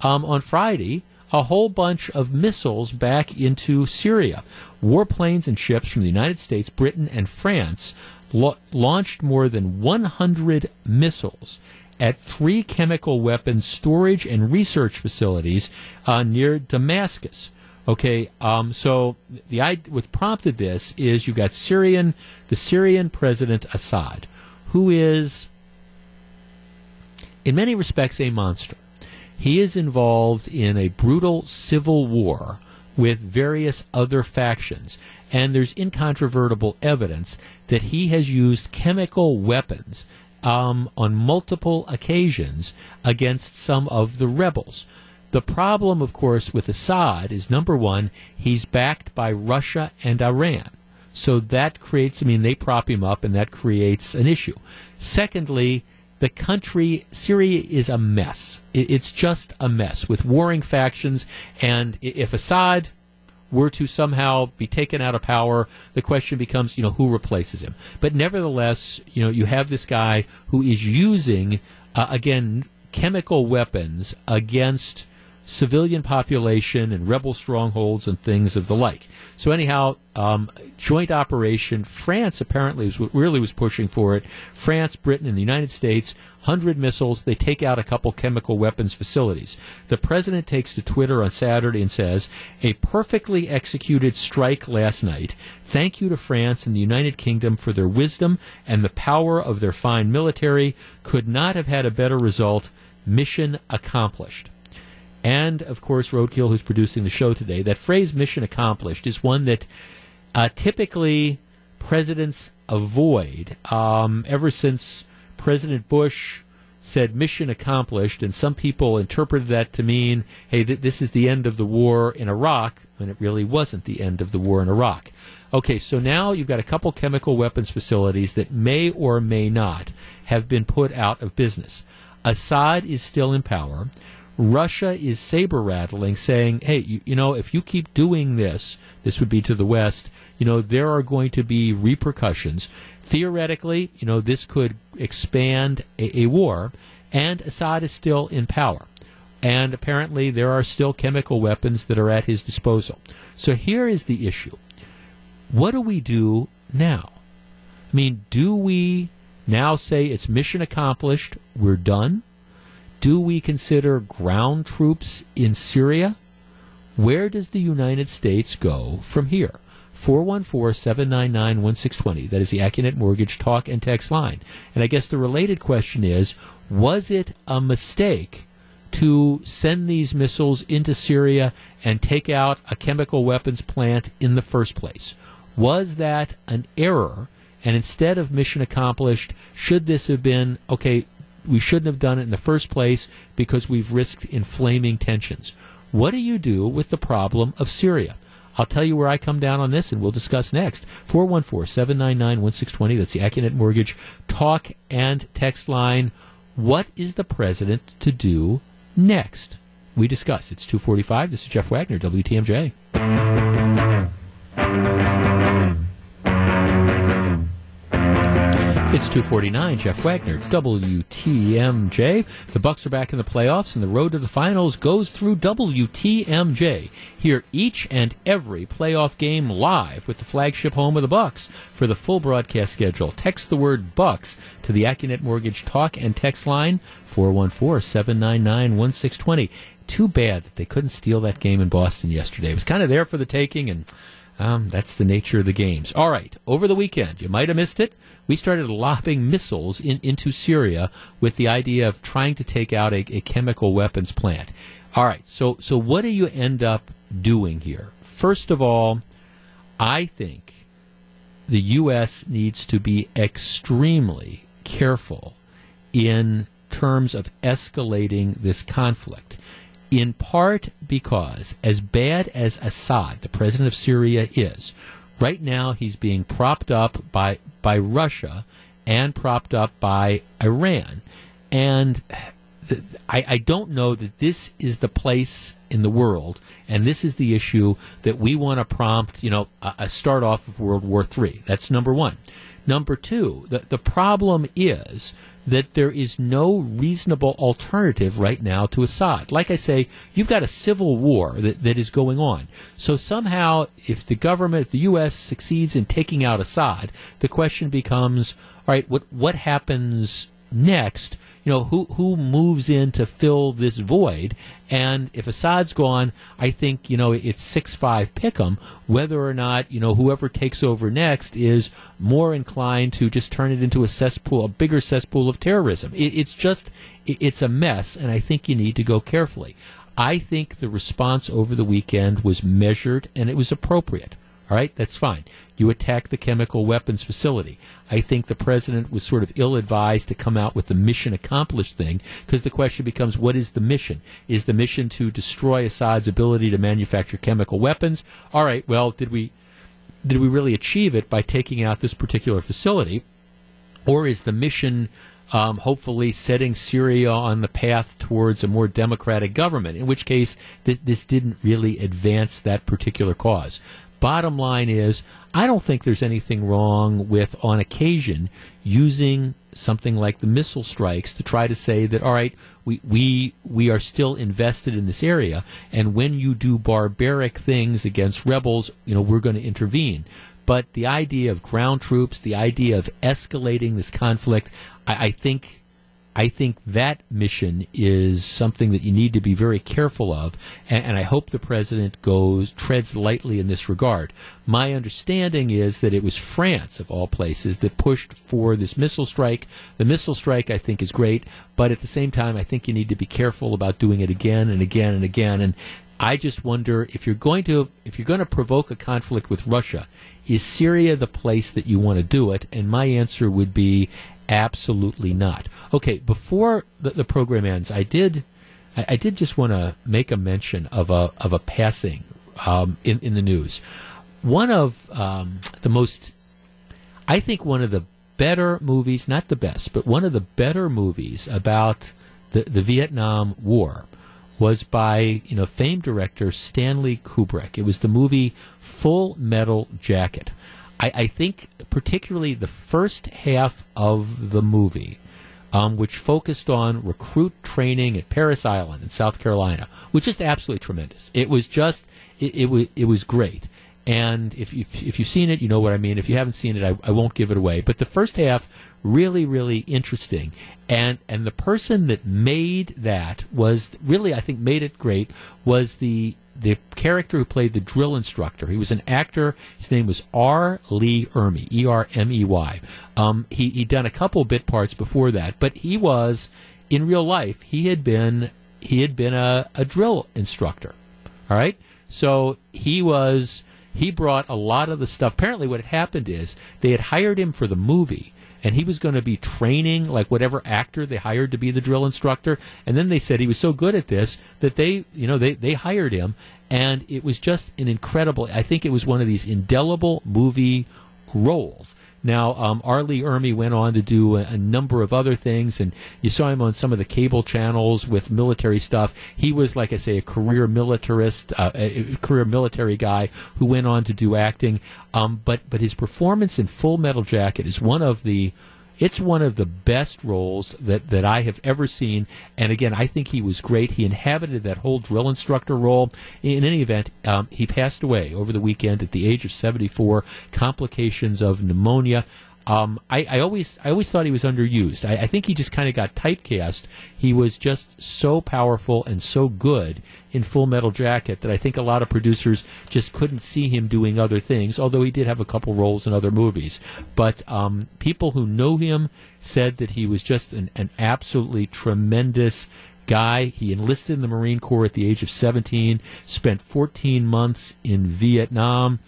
um, on Friday a whole bunch of missiles back into Syria. Warplanes and ships from the United States, Britain, and France launched more than 100 missiles at three chemical weapons storage and research facilities uh, near Damascus. Okay, um, so the what prompted this is you got Syrian, the Syrian President Assad, who is in many respects, a monster. He is involved in a brutal civil war with various other factions, and there's incontrovertible evidence that he has used chemical weapons um, on multiple occasions against some of the rebels. The problem, of course, with Assad is number one, he's backed by Russia and Iran. So that creates, I mean, they prop him up, and that creates an issue. Secondly, the country, Syria is a mess. It's just a mess with warring factions. And if Assad were to somehow be taken out of power, the question becomes, you know, who replaces him? But nevertheless, you know, you have this guy who is using, uh, again, chemical weapons against civilian population and rebel strongholds and things of the like. So anyhow, um, joint operation. France apparently was really was pushing for it. France, Britain, and the United States. Hundred missiles. They take out a couple chemical weapons facilities. The president takes to Twitter on Saturday and says, "A perfectly executed strike last night. Thank you to France and the United Kingdom for their wisdom and the power of their fine military. Could not have had a better result. Mission accomplished." And of course Roadkill, who's producing the show today. That phrase "mission accomplished" is one that uh, typically presidents avoid. Um, ever since President Bush said "mission accomplished," and some people interpreted that to mean, "Hey, th- this is the end of the war in Iraq," when it really wasn't the end of the war in Iraq. Okay, so now you've got a couple chemical weapons facilities that may or may not have been put out of business. Assad is still in power. Russia is saber rattling, saying, hey, you, you, know, if you keep doing this, this would be to the West, you know, there are going to be repercussions. Theoretically, you know, this could expand a, a war, and Assad is still in power. And apparently, there are still chemical weapons that are at his disposal. So here is the issue what do we do now? I mean, do we now say it's mission accomplished, we're done? Do we consider ground troops in Syria? Where does the United States go from here? 414 799 1620. That is the Accunet Mortgage talk and text line. And I guess the related question is was it a mistake to send these missiles into Syria and take out a chemical weapons plant in the first place? Was that an error? And instead of mission accomplished, should this have been, okay, we shouldn't have done it in the first place because we've risked inflaming tensions. What do you do with the problem of Syria? I'll tell you where I come down on this, and we'll discuss next. 414 799 1620. That's the Accunet Mortgage talk and text line. What is the president to do next? We discuss. It's 245. This is Jeff Wagner, WTMJ. It's 249, Jeff Wagner, WTMJ. The Bucks are back in the playoffs, and the road to the finals goes through WTMJ. Hear each and every playoff game live with the flagship home of the Bucks. For the full broadcast schedule, text the word Bucks to the Accunet Mortgage talk and text line 414-799-1620. Too bad that they couldn't steal that game in Boston yesterday. It was kind of there for the taking, and um, that's the nature of the games. All right, over the weekend, you might have missed it. We started lobbing missiles in, into Syria with the idea of trying to take out a, a chemical weapons plant. All right, so so what do you end up doing here? First of all, I think the U.S. needs to be extremely careful in terms of escalating this conflict in part because, as bad as Assad, the president of Syria, is, right now he's being propped up by, by Russia and propped up by Iran. And th- I, I don't know that this is the place in the world, and this is the issue that we want to prompt, you know, a, a start off of World War III. That's number one. Number two, the, the problem is that there is no reasonable alternative right now to Assad. Like I say, you've got a civil war that, that is going on. So somehow, if the government, if the U.S. succeeds in taking out Assad, the question becomes, all right, what, what happens next? You know, who, who moves in to fill this void? And if Assad's gone, I think, you know, it's 6-5 pick'em, whether or not, you know, whoever takes over next is more inclined to just turn it into a cesspool, a bigger cesspool of terrorism. It, it's just, it, it's a mess, and I think you need to go carefully. I think the response over the weekend was measured and it was appropriate. All right, that's fine. You attack the chemical weapons facility. I think the president was sort of ill advised to come out with the mission accomplished thing because the question becomes what is the mission? Is the mission to destroy Assad's ability to manufacture chemical weapons? All right, well, did we did we really achieve it by taking out this particular facility? Or is the mission um, hopefully setting Syria on the path towards a more democratic government, in which case th- this didn't really advance that particular cause. Bottom line is, I don't think there's anything wrong with, on occasion, using something like the missile strikes to try to say that, all right, we, we, we are still invested in this area, and when you do barbaric things against rebels, you know, we're going to intervene. But the idea of ground troops, the idea of escalating this conflict, I, I think I think that mission is something that you need to be very careful of, and, and, I hope the president goes treads lightly in this regard. My understanding is that it was France, of all places, that pushed for this missile strike. The missile strike, I think, is great, but at the same time, I think you need to be careful about doing it again and again and again. And I just wonder if you're going to if you're going to provoke a conflict with Russia, is Syria the place that you want to do it? And my answer would be Absolutely not. Okay, before the, the program ends, I did, I, I did just want to make a mention of a of a passing um, in in the news. One of um, the most, I think, one of the better movies, not the best, but one of the better movies about the the Vietnam War was by you know famed director Stanley Kubrick. It was the movie Full Metal Jacket. I, I think particularly the first half of the movie, um, which focused on recruit training at Parris Island in South Carolina, was just absolutely tremendous. It was just it, it was it was great. And if, if, if you've seen it, you know what I mean. If you haven't seen it, I, I won't give it away. But the first half, really, really interesting. And and the person that made that was really, I think, made it great was the the character who played the drill instructor. He was an actor. His name was R. Lee Ermey, E R M E Y. Um, he he'd done a couple bit parts before that, but he was in real life. He had been he had been a, a drill instructor. All right, so he was he brought a lot of the stuff. Apparently, what had happened is they had hired him for the movie and he was going to be training like whatever actor they hired to be the drill instructor. And then they said he was so good at this that they, you know, they, they hired him. And it was just an incredible, I think it was one of these indelible movie roles. Now, um, R. Lee Ermey went on to do a, a, number of other things, and you saw him on some of the cable channels with military stuff. He was, like I say, a career militarist, uh, a career military guy who went on to do acting. Um, but but his performance in Full Metal Jacket is one of the it's one of the best roles that, that I have ever seen. And again, I think he was great. He inhabited that whole drill instructor role. In any event, um, he passed away over the weekend at the age of 74, complications of pneumonia. Um, I, I, always I always thought he was underused. I, I think he just kind of got typecast. He was just so powerful and so good in Full Metal Jacket that I think a lot of producers just couldn't see him doing other things. Although he did have a couple roles in other movies, but um, people who know him said that he was just an, an absolutely tremendous guy. He enlisted in the Marine Corps at the age of 17, spent 14 months in Vietnam.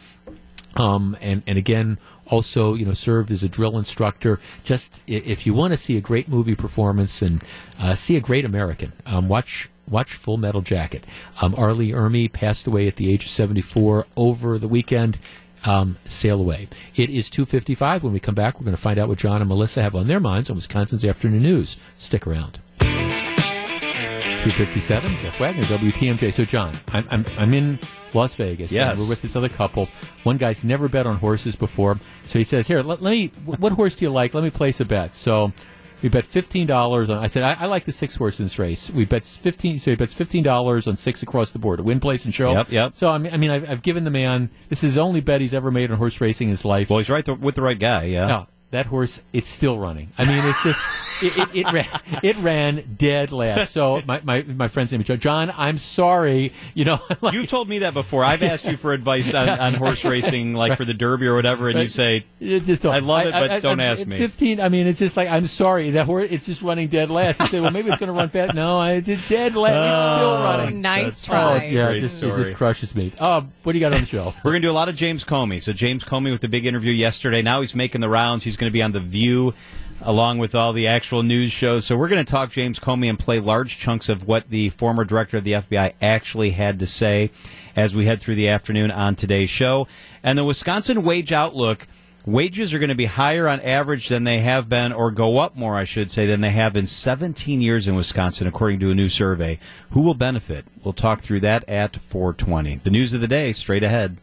Um, and, and again, also, you know, served as a drill instructor. Just if you want to see a great movie performance and uh, see a great American, um, watch watch Full Metal Jacket. Um, R. Lee Ermey passed away at the age of 74 over the weekend. Um, sail away. It is 2.55. When we come back, we're going to find out what John and Melissa have on their minds on Wisconsin's Afternoon News. Stick around. 257, Jeff Wagner, WTMJ. So, John, I'm, I'm, I'm in Las Vegas. Yes. we're with this other couple. One guy's never bet on horses before. So he says, Here, let, let me, what horse do you like? Let me place a bet. So we bet fifteen dollars on. I said I, I, like the six horse in this race. We bet fifteen. So he bets fifteen dollars on six across the board. A win, place, and show. Yep, yep. So I mean, I mean, I've, I've given the man. This is the only bet he's ever made on horse racing in his life. Well, he's right with the right guy. Yeah. No, that horse, it's still running. I mean, it's just it, it, it, ran, it ran dead last. So my, my, my friend's name is John. John, I'm sorry. You know, (laughs) like, you've told me that before. I've asked you for advice on, on horse racing, like right. for the Derby or whatever, and right. you say, just don't. I love it, but I, I, don't I, ask me. Fifteen. I mean, it's just like I'm sorry that horse. It's just running dead last. You say, well, maybe it's going to run fast. No, it's dead last. it's still running. Nice try. Oh, yeah, it just, it just crushes me. Uh, what do you got on the show? We're going to do a lot of James Comey. So James Comey with the big interview yesterday. Now he's making the rounds. He's going to be on the View along with all the actual news shows. So we're going to talk James Comey and play large chunks of what the former director of the FBI actually had to say as we head through the afternoon on today's show. And the Wisconsin Wage Outlook. Wages are going to be higher on average than they have been, or go up more, I should say, than they have in 17 years in Wisconsin, according to a new survey. Who will benefit? We'll talk through that at 420. The news of the day, straight ahead.